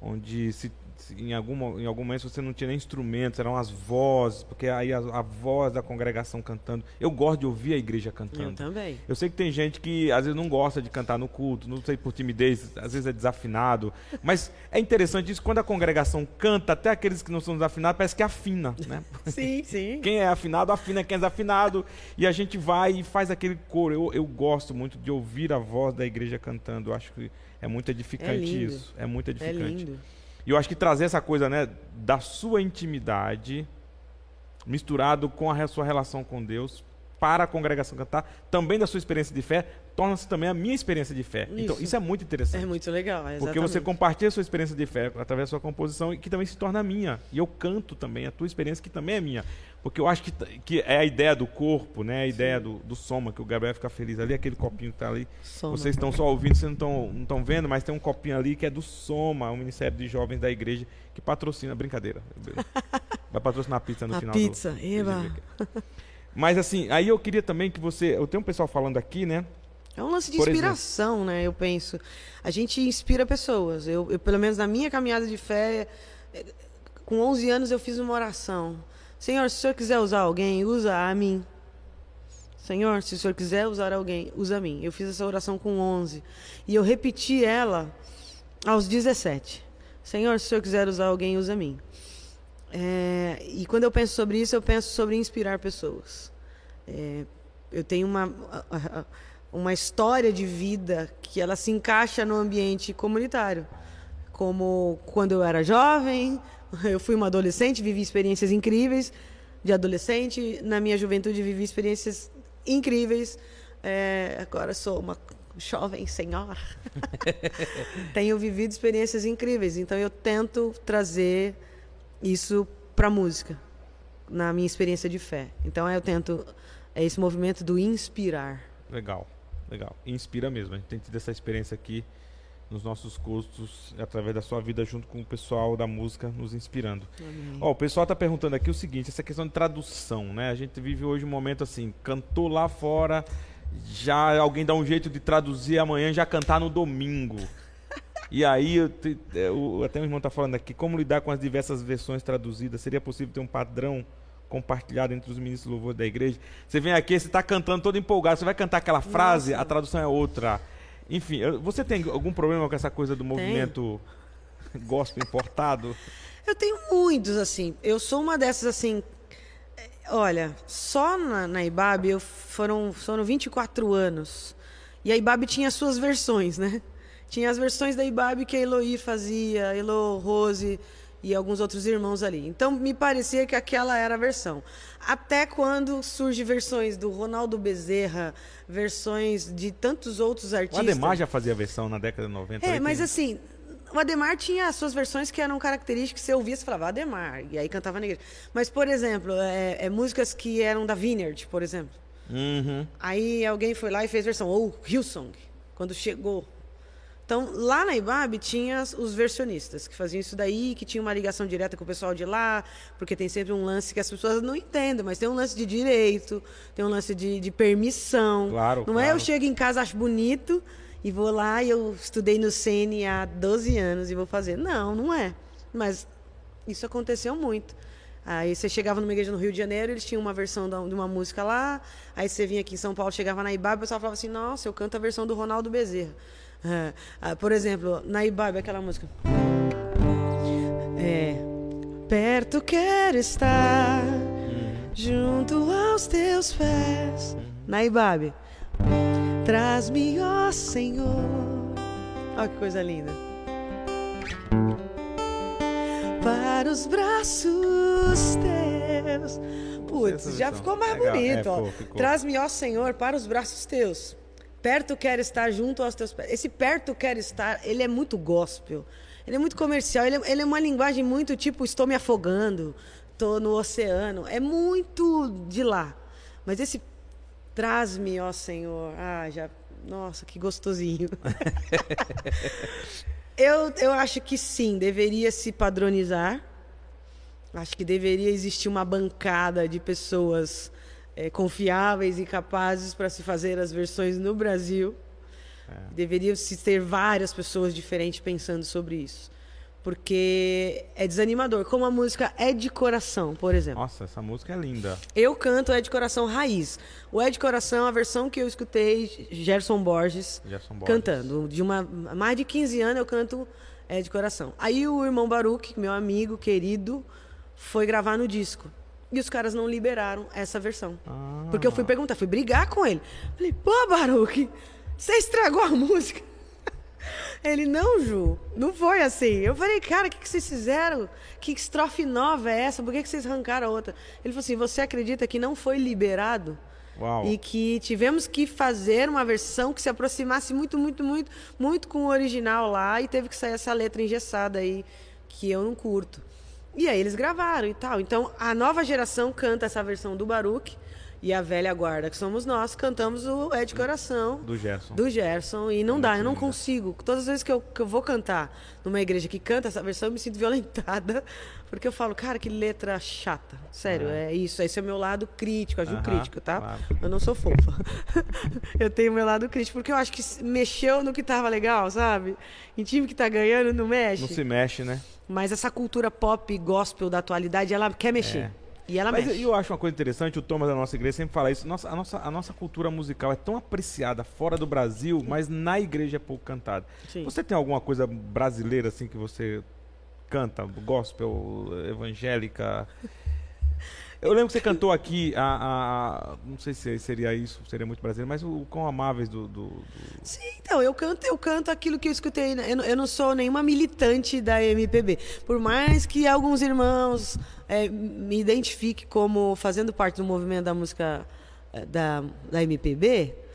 onde se em algum, em algum momento você não tinha nem instrumentos, eram as vozes, porque aí a, a, voz da congregação cantando. Eu gosto de ouvir a igreja cantando. Eu também. Eu sei que tem gente que às vezes não gosta de cantar no culto, não sei por timidez, às vezes é desafinado. Mas é interessante isso, quando a congregação canta, até aqueles que não são desafinados, parece que afina, né? Sim, sim. Quem é afinado, afina quem é desafinado. E a gente vai e faz aquele coro. Eu, eu gosto muito de ouvir a voz da igreja cantando. Eu acho que é muito edificante é isso. É muito edificante. É lindo. E eu acho que trazer essa coisa, né, da sua intimidade, misturado com a sua relação com Deus, para a congregação cantar, também da sua experiência de fé, torna-se também a minha experiência de fé. Então, isso. Então, isso é muito interessante. É muito legal, exatamente. Porque você compartilha a sua experiência de fé através da sua composição e que também se torna minha. E eu canto também a tua experiência, que também é minha. Porque eu acho que, que é a ideia do corpo, né? A ideia do, do soma, que o Gabriel fica feliz ali, aquele copinho que está ali. Soma. Vocês estão só ouvindo, vocês não estão vendo, mas tem um copinho ali que é do Soma, o Ministério de Jovens da Igreja, que patrocina, brincadeira. Vai patrocinar a pizza no a final. Pizza, do, Eva. Mas assim, aí eu queria também que você. Eu tenho um pessoal falando aqui, né? É um lance de Por inspiração, exemplo. né? Eu penso. A gente inspira pessoas. Eu, eu, pelo menos na minha caminhada de fé, com 11 anos eu fiz uma oração. Senhor, se o Senhor quiser usar alguém, usa a mim. Senhor, se o Senhor quiser usar alguém, usa a mim. Eu fiz essa oração com 11. E eu repeti ela aos 17. Senhor, se o Senhor quiser usar alguém, usa a mim. É, e quando eu penso sobre isso, eu penso sobre inspirar pessoas. É, eu tenho uma, uma história de vida que ela se encaixa no ambiente comunitário. Como quando eu era jovem, Eu fui uma adolescente, vivi experiências incríveis de adolescente. Na minha juventude, vivi experiências incríveis. É, agora sou uma jovem senhora. Tenho vivido experiências incríveis. Então, eu tento trazer isso para música, na minha experiência de fé. Então, eu tento é esse movimento do inspirar. Legal, legal. Inspira mesmo. A gente tem tido essa experiência aqui nos nossos custos, através da sua vida, junto com o pessoal da música, nos inspirando. Ó, o pessoal está perguntando aqui o seguinte, essa questão de tradução, né? A gente vive hoje um momento assim, cantou lá fora, já alguém dá um jeito de traduzir amanhã, já cantar no domingo. E aí, eu eu, até o irmão está falando aqui, como lidar com as diversas versões traduzidas? Seria possível ter um padrão compartilhado entre os ministros louvor da igreja? Você vem aqui, você está cantando todo empolgado, você vai cantar aquela frase, Nossa. a tradução é outra. Enfim, você tem algum problema com essa coisa do movimento Tenho. gospel importado? Eu tenho muitos, assim. Eu sou uma dessas, assim. Olha, só na, na IBAB eu foram, foram 24 anos. E a IBAB tinha suas versões, né? Tinha as versões da IBAB que a Eloí fazia, a Elo Rose e alguns outros irmãos ali. Então me parecia que aquela era a versão. Até quando surgem versões do Ronaldo Bezerra, versões de tantos outros artistas. O Ademar já fazia versão na década de 90. É, mas tem... assim, o Ademar tinha as suas versões que eram características que você ouvia e falava Ademar, e aí cantava na igreja. Mas, por exemplo, é, é músicas que eram da Vineyard, por exemplo. Uhum. Aí alguém foi lá e fez versão, ou Hillsong, quando chegou então, lá na IBAB tinha os versionistas que faziam isso daí, que tinha uma ligação direta com o pessoal de lá, porque tem sempre um lance que as pessoas não entendem, mas tem um lance de direito, tem um lance de, de permissão. Claro, não claro. é eu chego em casa, acho bonito e vou lá e eu estudei no CN há 12 anos e vou fazer. Não, não é. Mas isso aconteceu muito. Aí você chegava numa igreja no Rio de Janeiro, eles tinham uma versão de uma música lá. Aí você vinha aqui em São Paulo, chegava na Ibab, o pessoal falava assim: Nossa, eu canto a versão do Ronaldo Bezerra. Ah, por exemplo, na Ibabe, aquela música. É. Perto quero estar, junto aos teus pés. Na Ibabe. Traz-me, ó Senhor. Olha que coisa linda. Para os braços teus. Putz, já ficou mais Legal. bonito. É, Traz-me, ó Senhor, para os braços teus. Perto quer estar junto aos teus pés. Esse perto quer estar, ele é muito gospel. Ele é muito comercial. Ele é, ele é uma linguagem muito tipo, estou me afogando, estou no oceano. É muito de lá. Mas esse traz-me, ó Senhor. Ah, já. Nossa, que gostosinho. eu, eu acho que sim, deveria se padronizar. Acho que deveria existir uma bancada de pessoas é, confiáveis e capazes para se fazer as versões no Brasil. É. Deveria se ter várias pessoas diferentes pensando sobre isso. Porque é desanimador. Como a música É de Coração, por exemplo. Nossa, essa música é linda. Eu canto É de Coração Raiz. O É de Coração, a versão que eu escutei, Gerson Borges, Gerson Borges. cantando. De uma, mais de 15 anos eu canto É de Coração. Aí o irmão Baruch, meu amigo querido, foi gravar no disco. E os caras não liberaram essa versão. Ah. Porque eu fui perguntar, fui brigar com ele. Falei, pô, Baruque, você estragou a música. Ele, não, Ju, não foi assim. Eu falei, cara, o que, que vocês fizeram? Que estrofe nova é essa? Por que, que vocês arrancaram a outra? Ele falou assim: você acredita que não foi liberado? Uau. E que tivemos que fazer uma versão que se aproximasse muito, muito, muito, muito com o original lá e teve que sair essa letra engessada aí, que eu não curto. E aí eles gravaram e tal. Então a nova geração canta essa versão do Baruch e a velha guarda, que somos nós, cantamos o É de Coração. Do Gerson. Do Gerson. E não dá, eu não consigo. Todas as vezes que eu, que eu vou cantar numa igreja que canta essa versão, eu me sinto violentada. Porque eu falo, cara, que letra chata. Sério, é, é isso. Esse é o meu lado crítico, ajudo crítico, tá? Claro. Eu não sou fofa. eu tenho meu lado crítico, porque eu acho que mexeu no que tava legal, sabe? Em time que tá ganhando, não mexe. Não se mexe, né? Mas essa cultura pop gospel da atualidade, ela quer mexer. É. E ela Mas mexe. eu acho uma coisa interessante, o Thomas da nossa igreja sempre fala isso. Nossa, a, nossa, a nossa cultura musical é tão apreciada fora do Brasil, mas na igreja é pouco cantada. Sim. Você tem alguma coisa brasileira assim que você canta? Gospel, evangélica? Eu lembro que você cantou aqui a, a, não sei se seria isso, seria muito brasileiro, mas o com amáveis do, do, do, Sim, então eu canto, eu canto aquilo que eu escutei. Né? Eu, eu, não sou nenhuma militante da MPB, por mais que alguns irmãos é, me identifiquem como fazendo parte do movimento da música é, da, da MPB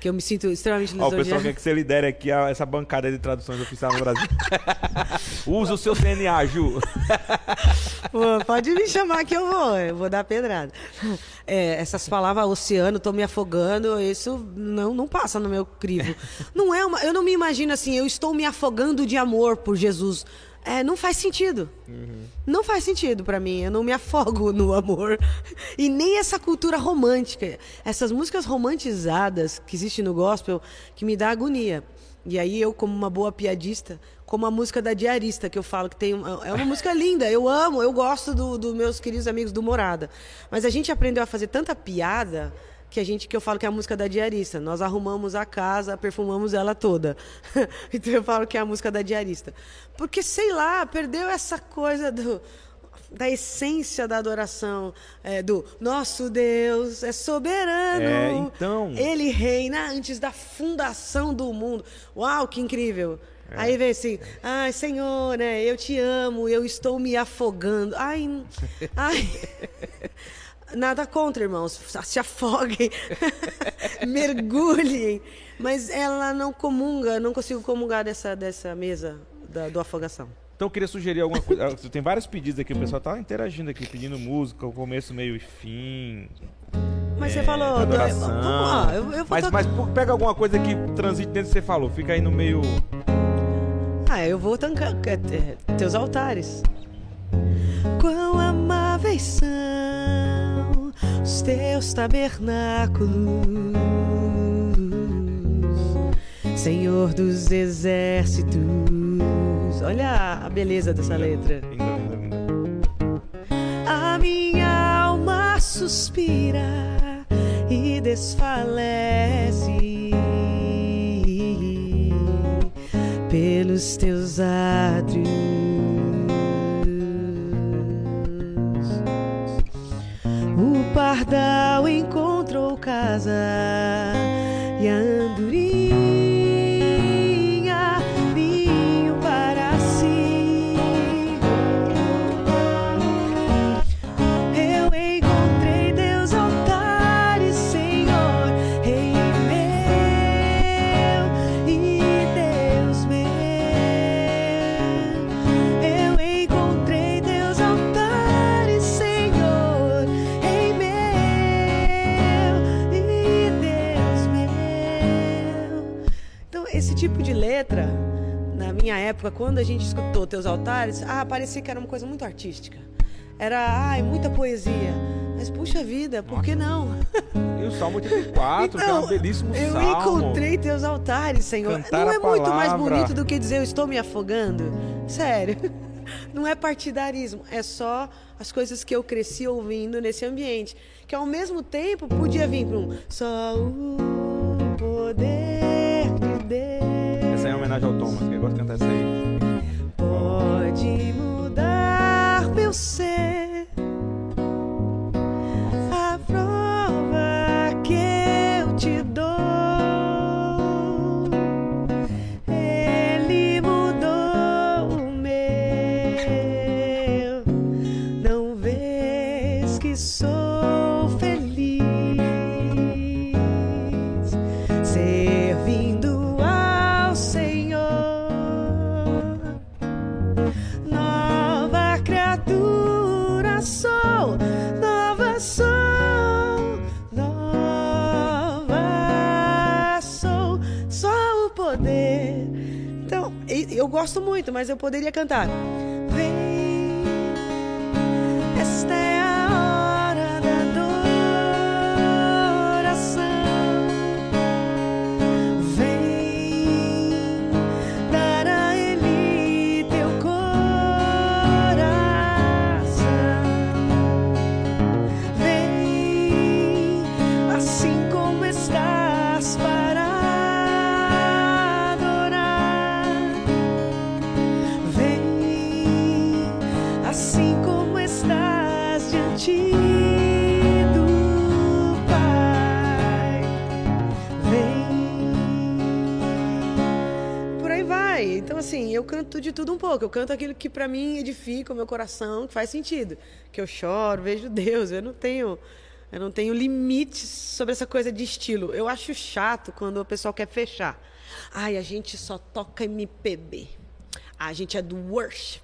que eu me sinto extremamente lisonjeada. Ó, o pessoal quer que você lidere aqui a, essa bancada de traduções oficiais no Brasil. Usa o seu CNA, Ju. Pô, pode me chamar que eu vou, eu vou dar pedrada. É, essas palavras, oceano, tô me afogando, isso não, não passa no meu crivo. Não é uma, eu não me imagino assim, eu estou me afogando de amor por Jesus. É, não faz sentido. Uhum. Não faz sentido para mim. Eu não me afogo no amor. E nem essa cultura romântica. Essas músicas romantizadas que existem no gospel, que me dá agonia. E aí eu, como uma boa piadista, como a música da Diarista, que eu falo que tem é uma música linda, eu amo, eu gosto dos do meus queridos amigos do Morada. Mas a gente aprendeu a fazer tanta piada que a gente que eu falo que é a música da diarista. Nós arrumamos a casa, perfumamos ela toda. então eu falo que é a música da diarista. Porque sei lá, perdeu essa coisa do da essência da adoração, é, do nosso Deus é soberano. É, então. Ele reina antes da fundação do mundo. Uau, que incrível! É. Aí vem assim, ai Senhor, né, eu te amo, eu estou me afogando. Ai, ai. Nada contra, irmãos. Se afoguem, mergulhem. Mas ela não comunga, não consigo comungar dessa, dessa mesa da, do afogação. Então eu queria sugerir alguma coisa. Ah, tem vários pedidos aqui, o pessoal tá interagindo aqui, pedindo música, o começo, meio e fim. Mas é, você falou. Adoração. Do... Vamos lá, eu, eu mas, mas pega alguma coisa que transite dentro do que você falou, fica aí no meio. Ah, eu vou tancar é, é, teus altares. Quão amáveis são os teus tabernáculos, Senhor dos exércitos. Olha a beleza dessa letra. A minha alma suspira e desfalece pelos teus átrios pardal encontrou casa e a minha época, quando a gente escutou Teus Altares, ah, parecia que era uma coisa muito artística. Era, ai, muita poesia. Mas, puxa vida, por que não? E o Salmo 84, então, que é um então, belíssimo eu salmo. Eu encontrei teus altares, Senhor. Cantar não é muito mais bonito do que dizer eu estou me afogando? Sério. Não é partidarismo, é só as coisas que eu cresci ouvindo nesse ambiente. Que ao mesmo tempo podia vir para um só que eu gosto de aí. Pode mudar meu ser gosto muito, mas eu poderia cantar. Canto de tudo um pouco. Eu canto aquilo que para mim edifica o meu coração, que faz sentido. Que eu choro, vejo Deus. Eu não tenho, eu não tenho limites sobre essa coisa de estilo. Eu acho chato quando o pessoal quer fechar. Ai, a gente só toca MPB. A gente é do worship.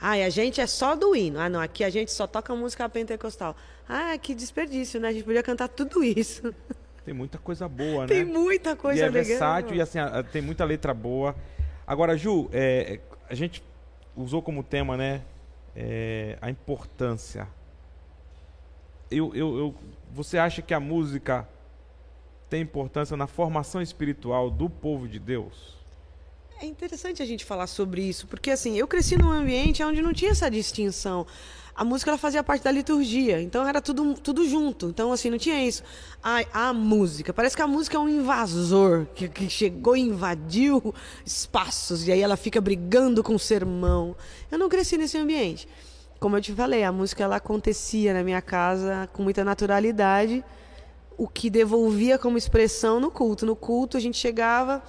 Ai, a gente é só do hino. Ah, não, aqui a gente só toca música pentecostal. Ah, que desperdício, né? A gente podia cantar tudo isso. Tem muita coisa boa, né? Tem muita coisa e é legal. versátil e assim, tem muita letra boa. Agora, Ju, é, a gente usou como tema, né, é, a importância. Eu, eu, eu, você acha que a música tem importância na formação espiritual do povo de Deus? É interessante a gente falar sobre isso, porque assim, eu cresci num ambiente onde não tinha essa distinção a música ela fazia parte da liturgia, então era tudo, tudo junto. Então, assim, não tinha isso. A, música, parece que a música é um invasor que, que chegou e invadiu espaços, e aí ela fica brigando com o sermão. Eu não cresci nesse ambiente. Como eu te falei, a música ela acontecia na minha casa com muita naturalidade, o que devolvia como expressão no culto. No culto a gente chegava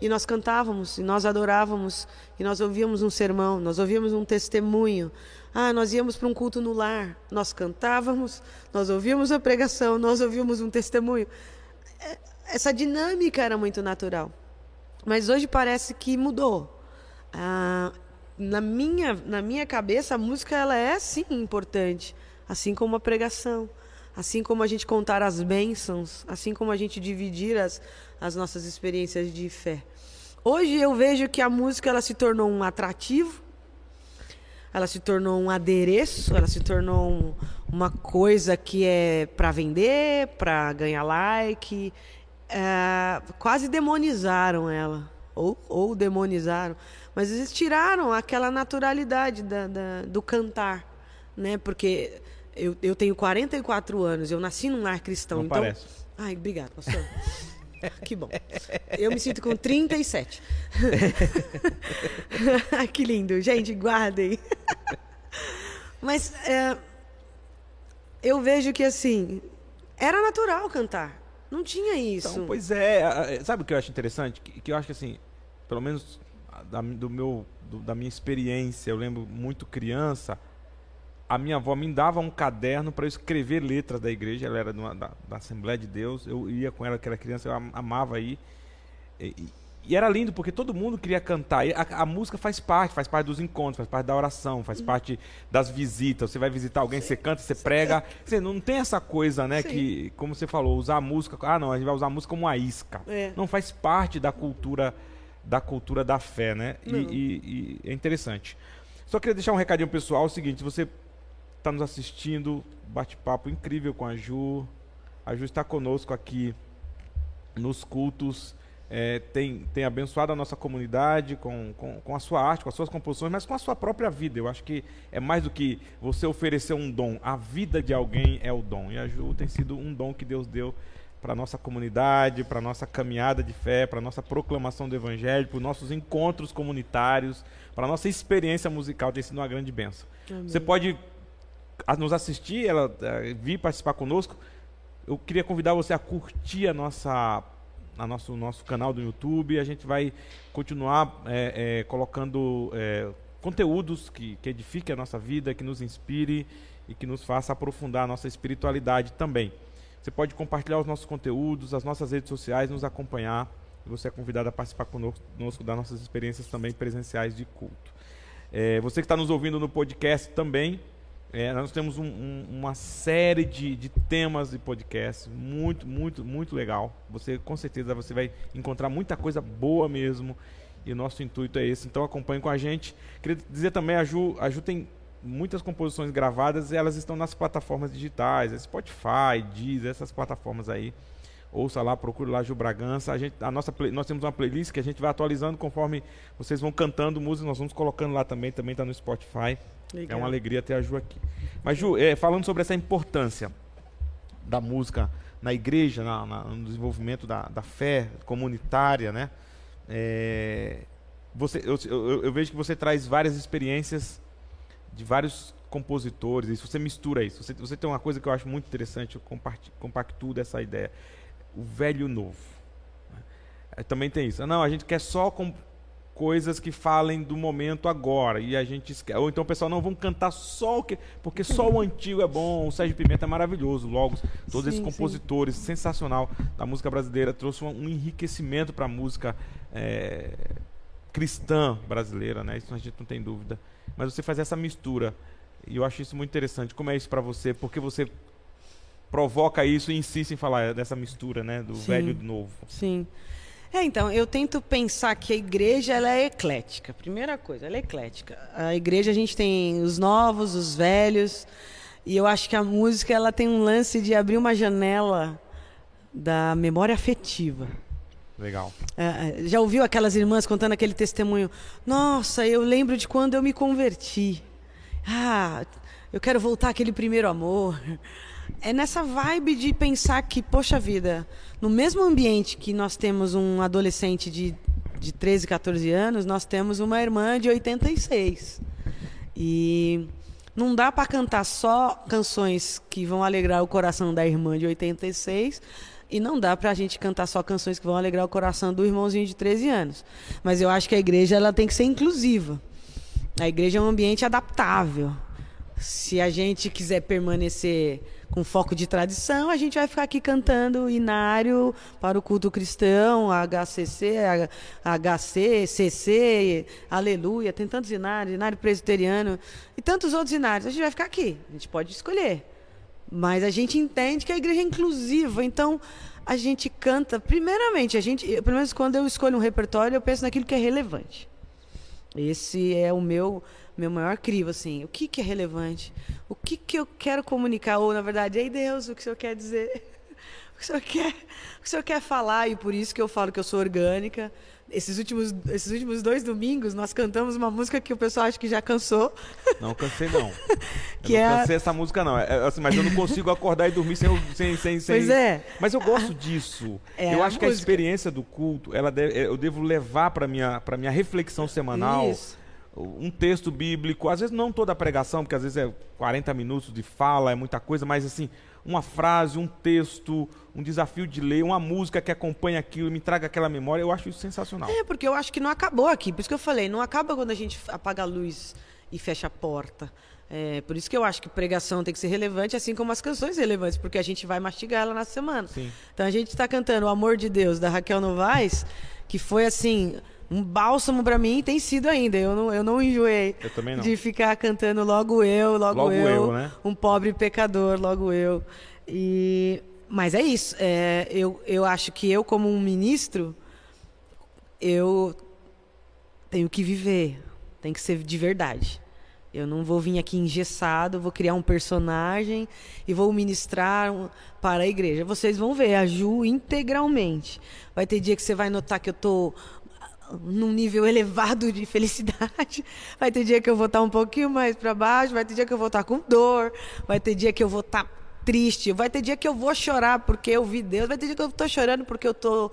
e nós cantávamos, e nós adorávamos, e nós ouvíamos um sermão, nós ouvíamos um testemunho, ah, nós íamos para um culto no lar, nós cantávamos, nós ouvíamos a pregação, nós ouvíamos um testemunho. É, essa dinâmica era muito natural. Mas hoje parece que mudou. Ah, na, minha, na minha cabeça, a música ela é sim importante, assim como a pregação, assim como a gente contar as bênçãos, assim como a gente dividir as, as nossas experiências de fé. Hoje eu vejo que a música ela se tornou um atrativo, ela se tornou um adereço, ela se tornou um, uma coisa que é para vender, para ganhar like. É, quase demonizaram ela, ou, ou demonizaram, mas eles tiraram aquela naturalidade da, da, do cantar, né? Porque eu, eu tenho 44 anos, eu nasci num lar cristão. Não então... parece. Ai, obrigado, pastor. Que bom. Eu me sinto com 37. que lindo. Gente, guardem. Mas é, eu vejo que, assim, era natural cantar. Não tinha isso. Então, pois é. Sabe o que eu acho interessante? Que, que eu acho que, assim, pelo menos da, do meu, do, da minha experiência, eu lembro muito criança a minha avó me dava um caderno para eu escrever letras da igreja. Ela era da, da, Assembleia de Deus. Eu ia com ela, que era criança, eu amava ir. E, e era lindo porque todo mundo queria cantar. A, a, música faz parte, faz parte dos encontros, faz parte da oração, faz uhum. parte das visitas. Você vai visitar alguém, Sim. você canta, você prega. Você não tem essa coisa, né? Sim. Que, como você falou, usar a música. Ah, não, a gente vai usar a música como uma isca. É. Não faz parte da cultura da cultura da fé, né? E, e, e, é interessante. Só queria deixar um recadinho pessoal, é o seguinte, se você está nos assistindo, bate-papo incrível com a Ju. A Ju está conosco aqui nos cultos é, tem, tem abençoado a nossa comunidade com, com, com, a sua arte, com as suas composições, mas com a sua própria vida. Eu acho que é mais do que você oferecer um dom. A vida de alguém é o dom. E a Ju tem sido um dom que Deus deu para a nossa comunidade, para a nossa caminhada de fé, para a nossa proclamação do Evangelho, para os nossos encontros comunitários, para a nossa experiência musical. Tem sido uma grande bênção. Amém. Você pode nos assistir, ela, eh, vir participar conosco. Eu queria convidar você a curtir a nossa no nosso, nosso canal do YouTube. A gente vai continuar é, é, colocando é, conteúdos que, que edifiquem a nossa vida, que nos inspire e que nos faça aprofundar a nossa espiritualidade também. Você pode compartilhar os nossos conteúdos, as nossas redes sociais, nos acompanhar. Você é convidado a participar conosco das nossas experiências também presenciais de culto. Você que está nos ouvindo no podcast também, é, nós temos um, um, uma série de, de temas de podcast muito, muito, muito legal. Você com certeza você vai encontrar muita coisa boa mesmo. E o nosso intuito é esse. Então acompanhe com a gente. Queria dizer também, a Ju, a Ju tem muitas composições gravadas e elas estão nas plataformas digitais, Spotify, Deezer, essas plataformas aí. Ouça lá, procure lá Ju Bragança. A, gente, a nossa play, nós temos uma playlist que a gente vai atualizando conforme vocês vão cantando música, nós vamos colocando lá também, também está no Spotify. Legal. É uma alegria ter a Ju aqui. Mas, Ju, é, falando sobre essa importância da música na igreja, na, na, no desenvolvimento da, da, fé comunitária, né? É, você, eu, eu, eu, vejo que você traz várias experiências de vários compositores, e você mistura isso. Você, você tem uma coisa que eu acho muito interessante, eu compactuo dessa ideia. O velho e o novo. Né? Também tem isso. Não, a gente quer só com, coisas que falem do momento agora e a gente esquece. ou então pessoal não vão cantar só o que porque só o antigo é bom o Sérgio Pimenta é maravilhoso logo todos sim, esses compositores sim. sensacional da música brasileira trouxe um, enriquecimento para a música é, cristã brasileira né isso a gente não tem dúvida mas você faz essa mistura e eu acho isso muito interessante como é isso para você porque você provoca isso e insiste em falar dessa mistura né do sim, velho e do novo sim é, então, eu tento pensar que a igreja ela é eclética. Primeira coisa, ela é eclética. A igreja a gente tem os novos, os velhos, e eu acho que a música ela tem um lance de abrir uma janela da memória afetiva. Legal. É, é já ouviu aquelas irmãs contando aquele testemunho? Nossa, eu lembro de quando eu me converti. Ah, eu quero voltar àquele primeiro amor é nessa vibe de pensar que, poxa vida, no mesmo ambiente que nós temos um adolescente de, de 13, 14 anos, nós temos uma irmã de 86. E não dá para cantar só canções que vão alegrar o coração da irmã de 86 e não dá para a gente cantar só canções que vão alegrar o coração do irmãozinho de 13 anos. Mas eu acho que a igreja ela tem que ser inclusiva. A igreja é um ambiente adaptável. Se a gente quiser permanecer com foco de tradição, a gente vai ficar aqui cantando inário para o culto cristão, HCC, HC, CC, Aleluia, tem tantos inários, inário presbiteriano e tantos outros inários. A gente vai ficar aqui, a gente pode escolher. Mas a gente entende que a igreja é inclusiva, então a gente canta, primeiramente, a gente, pelo menos quando eu escolho um repertório, eu penso naquilo que é relevante. Esse é o meu meu maior crivo, assim, o que, que é relevante? O que, que eu quero comunicar? Ou, na verdade, ei Deus, o que o Senhor quer dizer? O que o Senhor quer, o, que o senhor quer falar? E por isso que eu falo que eu sou orgânica. Esses últimos, esses últimos dois domingos, nós cantamos uma música que o pessoal acha que já cansou. Não cansei, não. que eu não é... cansei essa música, não. É, assim, mas eu não consigo acordar e dormir sem... sem, sem, sem... Pois é. Mas eu gosto disso. É eu acho música. que a experiência do culto, ela deve, eu devo levar para minha, minha reflexão semanal... Isso um texto bíblico, às vezes não toda a pregação, porque às vezes é 40 minutos de fala, é muita coisa, mas assim, uma frase, um texto, um desafio de ler, uma música que acompanha aquilo, me traga aquela memória, eu acho isso sensacional. É, porque eu acho que não acabou aqui, por isso que eu falei, não acaba quando a gente apaga a luz e fecha a porta. É, por isso que eu acho que pregação tem que ser relevante, assim como as canções relevantes, porque a gente vai mastigar ela na semana. Sim. Então a gente está cantando O Amor de Deus, da Raquel Novaes, que foi assim, um bálsamo para mim tem sido ainda. Eu não, eu não enjoei eu também não. de ficar cantando logo eu, logo, logo eu, eu né? um pobre pecador, logo eu. E mas é isso. É, eu, eu acho que eu como um ministro, eu tenho que viver, tem que ser de verdade. Eu não vou vir aqui engessado, vou criar um personagem e vou ministrar para a igreja. Vocês vão ver a Ju integralmente. Vai ter dia que você vai notar que eu tô num nível elevado de felicidade. Vai ter dia que eu vou estar um pouquinho mais para baixo, vai ter dia que eu vou estar com dor, vai ter dia que eu vou estar triste, vai ter dia que eu vou chorar porque eu vi Deus, vai ter dia que eu estou chorando porque eu estou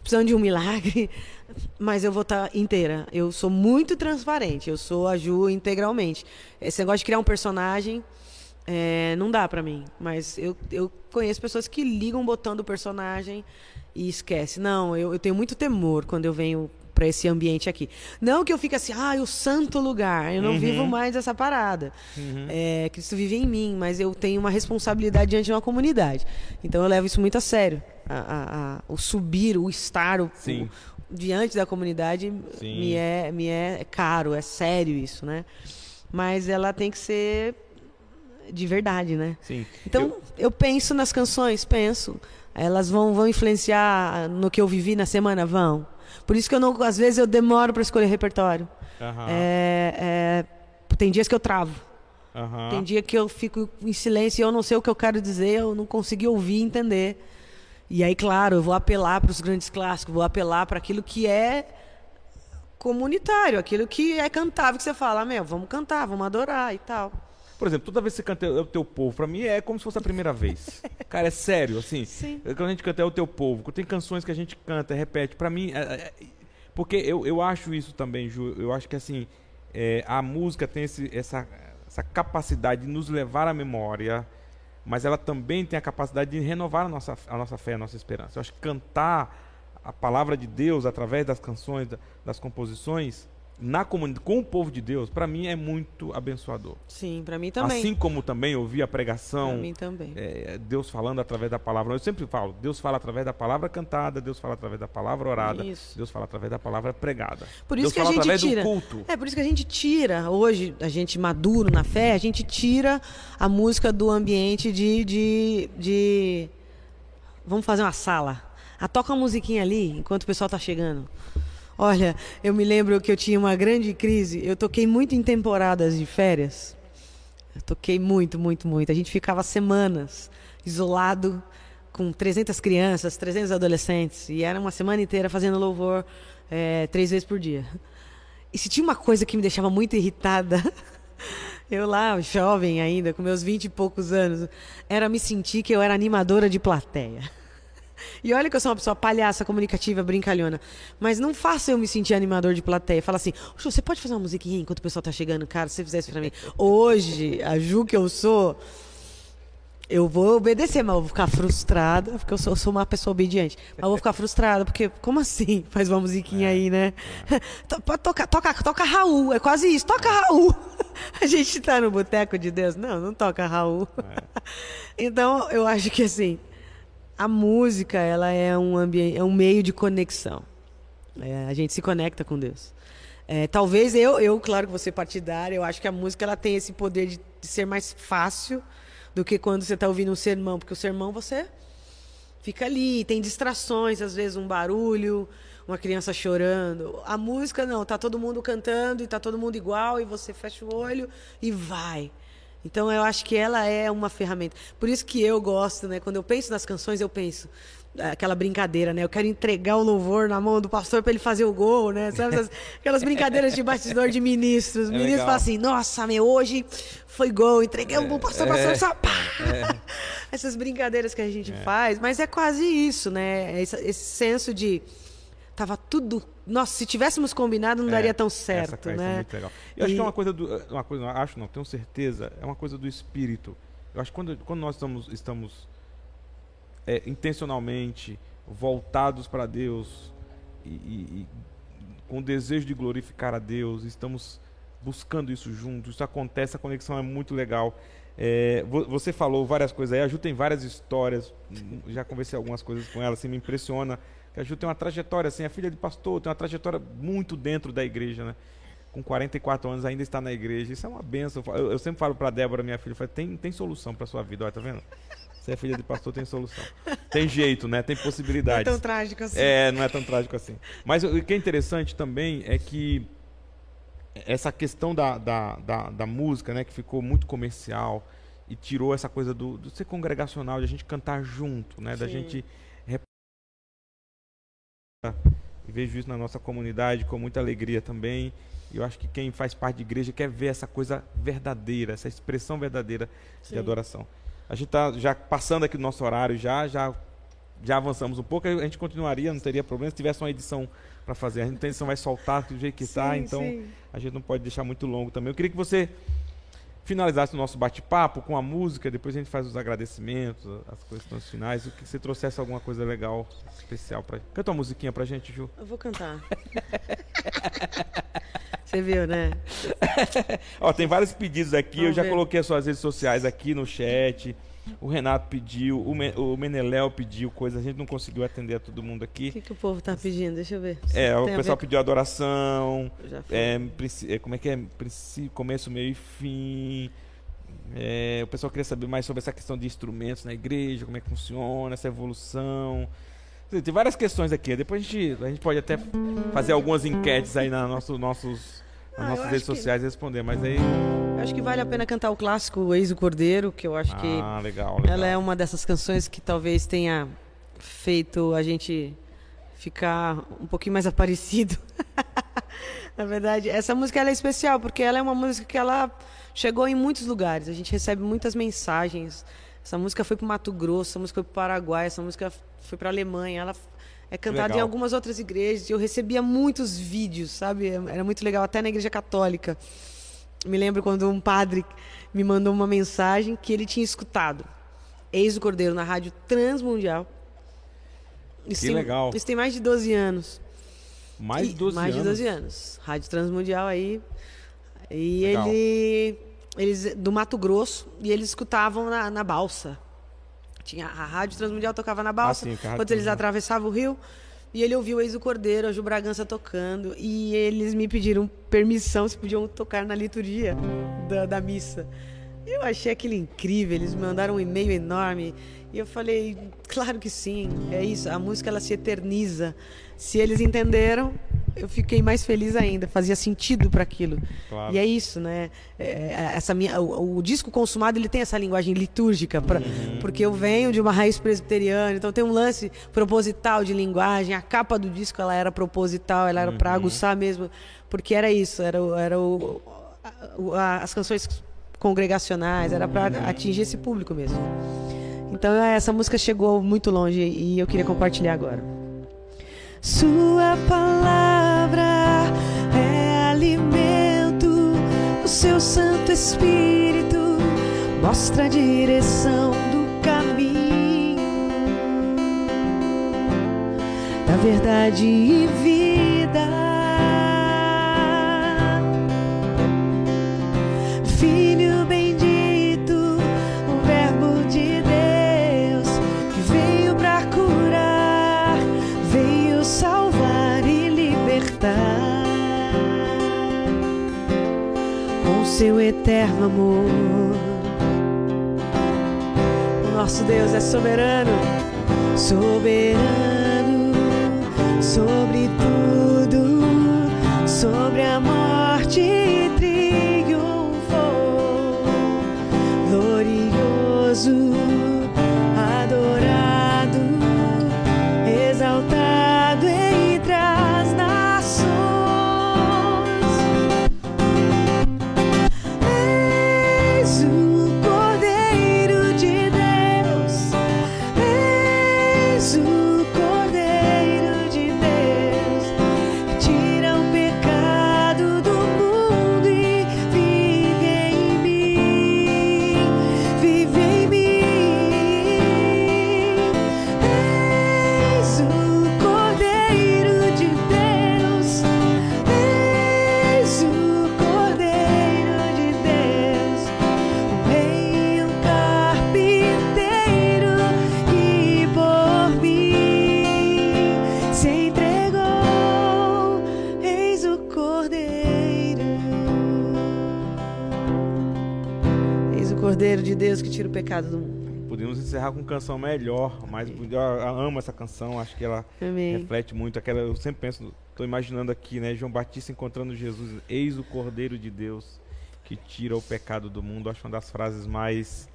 precisando de um milagre, mas eu vou estar inteira. Eu sou muito transparente, eu sou a Ju integralmente. Esse negócio de criar um personagem é, não dá para mim, mas eu, eu conheço pessoas que ligam o personagem e esquece. Não, eu, eu tenho muito temor quando eu venho para esse ambiente aqui. Não que eu fique assim, ah, o santo lugar. Eu não uhum. vivo mais essa parada. Uhum. É, Cristo vive em mim, mas eu tenho uma responsabilidade diante de uma comunidade. Então eu levo isso muito a sério. A, a, a, o subir, o estar, o, o, diante da comunidade me é, me é caro, é sério isso, né? Mas ela tem que ser de verdade, né? Sim. Então eu, eu penso nas canções, penso. Elas vão, vão influenciar no que eu vivi na semana? Vão. Por isso que eu não, às vezes eu demoro para escolher repertório. Uhum. É, é, tem dias que eu travo. Uhum. Tem dia que eu fico em silêncio e eu não sei o que eu quero dizer, eu não consegui ouvir e entender. E aí, claro, eu vou apelar para os grandes clássicos, vou apelar para aquilo que é comunitário, aquilo que é cantável, que você fala, meu, vamos cantar, vamos adorar e tal. Por exemplo, toda vez que você canta é o teu povo, pra mim é como se fosse a primeira vez. Cara, é sério, assim. Sim. Quando a gente canta é o teu povo, tem canções que a gente canta, repete, pra mim. É, é, porque eu, eu acho isso também, Ju. Eu acho que assim, é, a música tem esse, essa, essa capacidade de nos levar à memória, mas ela também tem a capacidade de renovar a nossa, a nossa fé, a nossa esperança. Eu acho que cantar a palavra de Deus através das canções, das composições, na comunidade, com o povo de Deus, para mim é muito abençoador. Sim, para mim também. Assim como também ouvir a pregação. Para mim também. É, Deus falando através da palavra. Eu sempre falo, Deus fala através da palavra cantada, Deus fala através da palavra orada, isso. Deus fala através da palavra pregada. Por isso Deus que a gente tira. É por isso que a gente tira hoje, a gente maduro na fé, a gente tira a música do ambiente de, de, de... vamos fazer uma sala. Ah, toca uma musiquinha ali enquanto o pessoal está chegando. Olha, eu me lembro que eu tinha uma grande crise. Eu toquei muito em temporadas de férias. Eu toquei muito, muito, muito. A gente ficava semanas isolado com 300 crianças, 300 adolescentes. E era uma semana inteira fazendo louvor é, três vezes por dia. E se tinha uma coisa que me deixava muito irritada, eu lá, jovem ainda, com meus vinte e poucos anos, era me sentir que eu era animadora de plateia. E olha que eu sou uma pessoa palhaça, comunicativa, brincalhona. Mas não faça eu me sentir animador de plateia. Fala assim, você pode fazer uma musiquinha enquanto o pessoal tá chegando? Cara, se você fizesse pra mim. Hoje, a Ju que eu sou, eu vou obedecer, mas eu vou ficar frustrada, porque eu sou, sou uma pessoa obediente. Mas eu vou ficar frustrada, porque como assim? Faz uma musiquinha é, aí, né? É. toca, toca, toca Raul, é quase isso, toca Raul. A gente tá no boteco de Deus. Não, não toca Raul. É. Então, eu acho que assim, a música ela é um ambiente, é um meio de conexão. É, a gente se conecta com Deus. É, talvez eu, eu, claro que você partidário, eu acho que a música ela tem esse poder de, de ser mais fácil do que quando você está ouvindo um sermão, porque o sermão você fica ali, tem distrações, às vezes um barulho, uma criança chorando. A música não, tá todo mundo cantando e tá todo mundo igual e você fecha o olho e vai. Então eu acho que ela é uma ferramenta. Por isso que eu gosto, né? Quando eu penso nas canções, eu penso é, aquela brincadeira, né? Eu quero entregar o louvor na mão do pastor para ele fazer o gol, né? Sabe aquelas brincadeiras de bastidor de ministros. Os é ministros falam assim: "Nossa, meu, hoje foi gol, entreguei o é, pastor, pastor, é, só pá". É. Essas brincadeiras que a gente é. faz, mas é quase isso, né? Esse, esse senso de tava tudo. Nossa, se tivéssemos combinado, não é, daria tão certo, essa né? É muito legal. Eu e... acho que é uma coisa do. Uma coisa, acho não, tenho certeza, é uma coisa do espírito. Eu acho que quando, quando nós estamos, estamos é, intencionalmente voltados para Deus e, e, e com o desejo de glorificar a Deus, estamos buscando isso juntos, isso acontece, a conexão é muito legal. É, você falou várias coisas aí, a Ju tem várias histórias, já conversei algumas coisas com ela, assim, me impressiona que a Ju tem uma trajetória, assim, é filha de pastor, tem uma trajetória muito dentro da igreja, né? Com 44 anos ainda está na igreja. Isso é uma benção. Eu, eu sempre falo para Débora, minha filha, falo, tem, tem solução para sua vida, olha, tá vendo? Se é filha de pastor, tem solução. Tem jeito, né? Tem possibilidades. Não é tão trágico assim. É, não é tão trágico assim. Mas o que é interessante também é que essa questão da, da, da, da música, né, que ficou muito comercial e tirou essa coisa do, do ser congregacional, de a gente cantar junto, né, da Sim. gente e vejo isso na nossa comunidade com muita alegria também. E eu acho que quem faz parte de igreja quer ver essa coisa verdadeira, essa expressão verdadeira Sim. de adoração. A gente está já passando aqui do nosso horário, já, já, já avançamos um pouco. A gente continuaria, não teria problema se tivesse uma edição para fazer. A gente tem edição vai soltar do jeito que está, então sim. a gente não pode deixar muito longo também. Eu queria que você finalizasse o nosso bate-papo com a música, depois a gente faz os agradecimentos, as questões finais, o que você trouxesse alguma coisa legal, especial para. Canta uma musiquinha pra gente, Ju. Eu vou cantar. Você viu, né? Ó, tem vários pedidos aqui, eu Vamos já ver. coloquei as suas redes sociais aqui no chat. O Renato pediu, o, Me- o Meneléu pediu coisa, a gente não conseguiu atender a todo mundo O aqui. que, que o povo tá pedindo? Deixa eu ver. É, o pessoal pediu adoração, é, é, como é que é? Começo, meio e fim. É, o pessoal queria saber mais sobre essa questão de instrumentos na igreja, como é que funciona, essa evolução. Tem várias questões aqui. Depois a gente, a gente pode até fazer algumas enquetes aí na nosso, nossos, nas Ah, nossas redes que- sociais e responder. Mas aí. Eu acho que vale a pena cantar o clássico O Ex do Cordeiro, que eu acho que Ah, legal, legal. ela é uma dessas canções que talvez tenha feito a gente ficar um pouquinho mais aparecido. Na verdade, essa música é especial porque ela é uma música que ela chegou em muitos lugares. A gente recebe muitas mensagens. Essa música foi para o Mato Grosso, essa música foi para o Paraguai, essa música foi para a Alemanha. Ela é cantada em algumas outras igrejas. E eu recebia muitos vídeos, sabe? Era muito legal, até na igreja católica. Me lembro quando um padre me mandou uma mensagem que ele tinha escutado Ex do Cordeiro na rádio Transmundial. Isso Que tem- legal. Isso tem mais de 12 anos. Mais de E- 12 mais anos. de 12 anos. Rádio Transmundial aí. E Legal. ele. Eles, do Mato Grosso, e eles escutavam na, na balsa. Tinha, a Rádio Transmundial tocava na balsa. sim, que a Rádio enquanto eles atravessavam o rio. E ele ouviu o Ex do Cordeiro, a Ju Bragança tocando. E eles me pediram permissão se podiam tocar na liturgia da, da missa. Eu achei aquilo incrível, eles me mandaram um e-mail enorme. E eu falei, claro que sim, é isso, a música ela se eterniza. Se eles entenderam, eu fiquei mais feliz ainda, fazia sentido para aquilo. Claro. E é isso, né? É, essa minha, o, o disco consumado ele tem essa linguagem litúrgica, pra, Uhum. porque eu venho de uma raiz presbiteriana, então tem um lance proposital de linguagem. A capa do disco ela era proposital, ela era Uhum. para aguçar mesmo, porque era isso, era, era o, a- a- as canções congregacionais, era para atingir esse público mesmo. Então é, essa música chegou muito longe e eu queria compartilhar agora. Sua palavra é alimento, o seu Santo Espírito mostra a direção do caminho da verdade e vida. Seu eterno amor, o nosso Deus é soberano, soberano sobre tudo, sobre a morte Deus que tira o pecado do mundo. Podemos encerrar com canção melhor, mas eu amo essa canção, acho que ela Amém. reflete muito aquela. Eu sempre penso, estou imaginando aqui, né? João Batista encontrando Jesus, eis o Cordeiro de Deus que tira o pecado do mundo. Acho uma das frases mais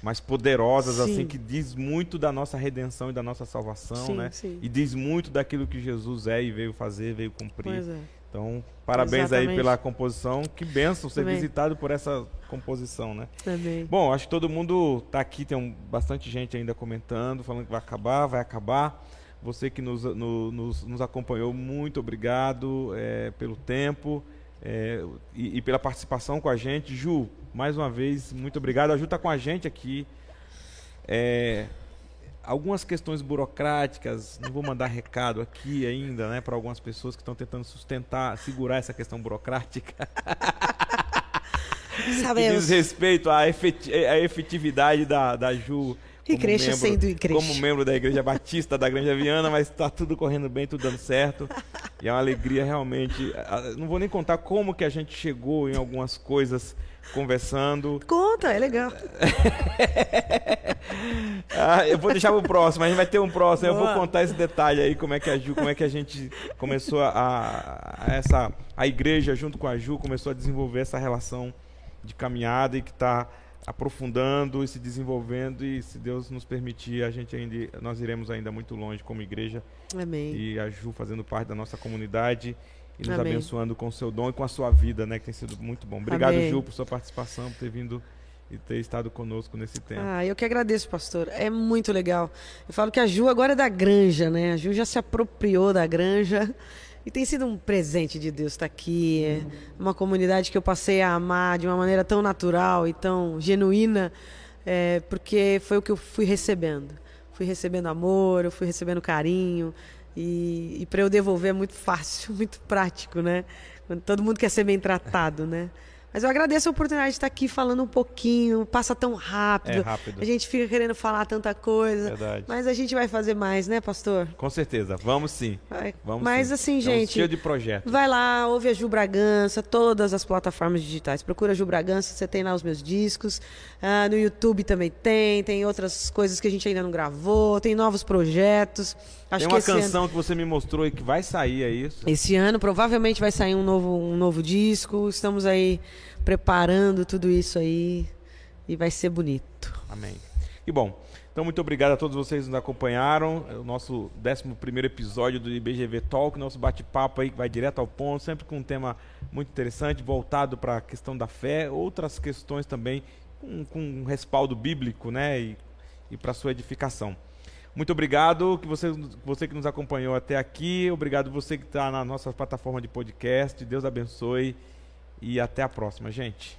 mais poderosas Sim. assim que diz muito da nossa redenção e da nossa salvação, Sim, né? sim. E diz muito daquilo que Jesus é e veio fazer, veio cumprir. Pois é. Então, parabéns aí Exatamente. pela composição. Que benção ser Amém. visitado por essa composição, né? Amém. Bom, acho que todo mundo está aqui, tem um- bastante gente ainda comentando, falando que vai acabar, vai acabar. Você que nos, no- nos, nos acompanhou, muito obrigado eh, pelo tempo eh, e, e pela participação com a gente. Ju, mais uma vez, muito obrigado. A Ju está com a gente aqui. Eh, algumas questões burocráticas, não vou mandar recado aqui ainda, né, para algumas pessoas que estão tentando sustentar, segurar essa questão burocrática. que diz Sabemos. respeito à, efeti- à efetividade da, da Ju. como Igreja membro- sendo igreja. Como membro da Igreja Batista da Grande Viana, mas está tudo correndo bem, tudo dando certo. E é uma alegria realmente. Não vou nem contar como que a gente chegou em algumas coisas conversando. Conta, é legal. Ah, eu vou deixar pro próximo, a gente vai ter um próximo. Eu vou Boa. contar esse detalhe aí, como é que a Ju, como é que a gente começou a, a- essa a igreja junto com a Ju começou a desenvolver essa relação de caminhada e que está aprofundando e se desenvolvendo e se Deus nos permitir, a gente ainda nós iremos ainda muito longe como igreja Amém. e a Ju fazendo parte da nossa comunidade e nos Amém. abençoando com o seu dom e com a sua vida, né, que tem sido muito bom. Obrigado, Amém. Ju, por sua participação, por ter vindo e ter estado conosco nesse tempo. Ah, eu que agradeço, pastor. É muito legal. Eu falo que a Ju agora é da granja, né? A Ju já se apropriou da granja. E tem sido um presente de Deus estar aqui. É uma comunidade que eu passei a amar de uma maneira tão natural e tão genuína, é, porque foi o que eu fui recebendo. Fui recebendo amor, eu fui recebendo carinho. E, e para eu devolver é muito fácil, muito prático, né? Todo mundo quer ser bem tratado, né? Mas eu agradeço a oportunidade de estar aqui falando um pouquinho, passa tão rápido. É rápido. A gente fica querendo falar tanta coisa. Verdade. Mas a gente vai fazer mais, né, pastor? Com certeza, vamos sim. Vai. Vamos mas sim. assim, gente. cheio de projetos. Vai lá, ouve a Ju Bragança, todas as plataformas digitais. Procura Ju Bragança, você tem lá os meus discos. Ah, no YouTube também tem, tem outras coisas que a gente ainda não gravou, tem novos projetos. Acho Tem que uma ano, canção que você me mostrou e que vai sair, é isso? esse ano provavelmente vai sair um novo, um novo disco. Estamos aí preparando tudo isso aí e vai ser bonito. Amém. E bom, então muito obrigado a todos vocês que nos acompanharam. É o nosso 11 episódio do IBGV Talk, nosso bate-papo aí que vai direto ao ponto, sempre com um tema muito interessante, voltado para a questão da fé, outras questões também com, com um respaldo bíblico, né? E, e para sua edificação. Muito obrigado que você, você que nos acompanhou até aqui. Obrigado você que está na nossa plataforma de podcast. Deus abençoe e até a próxima, gente.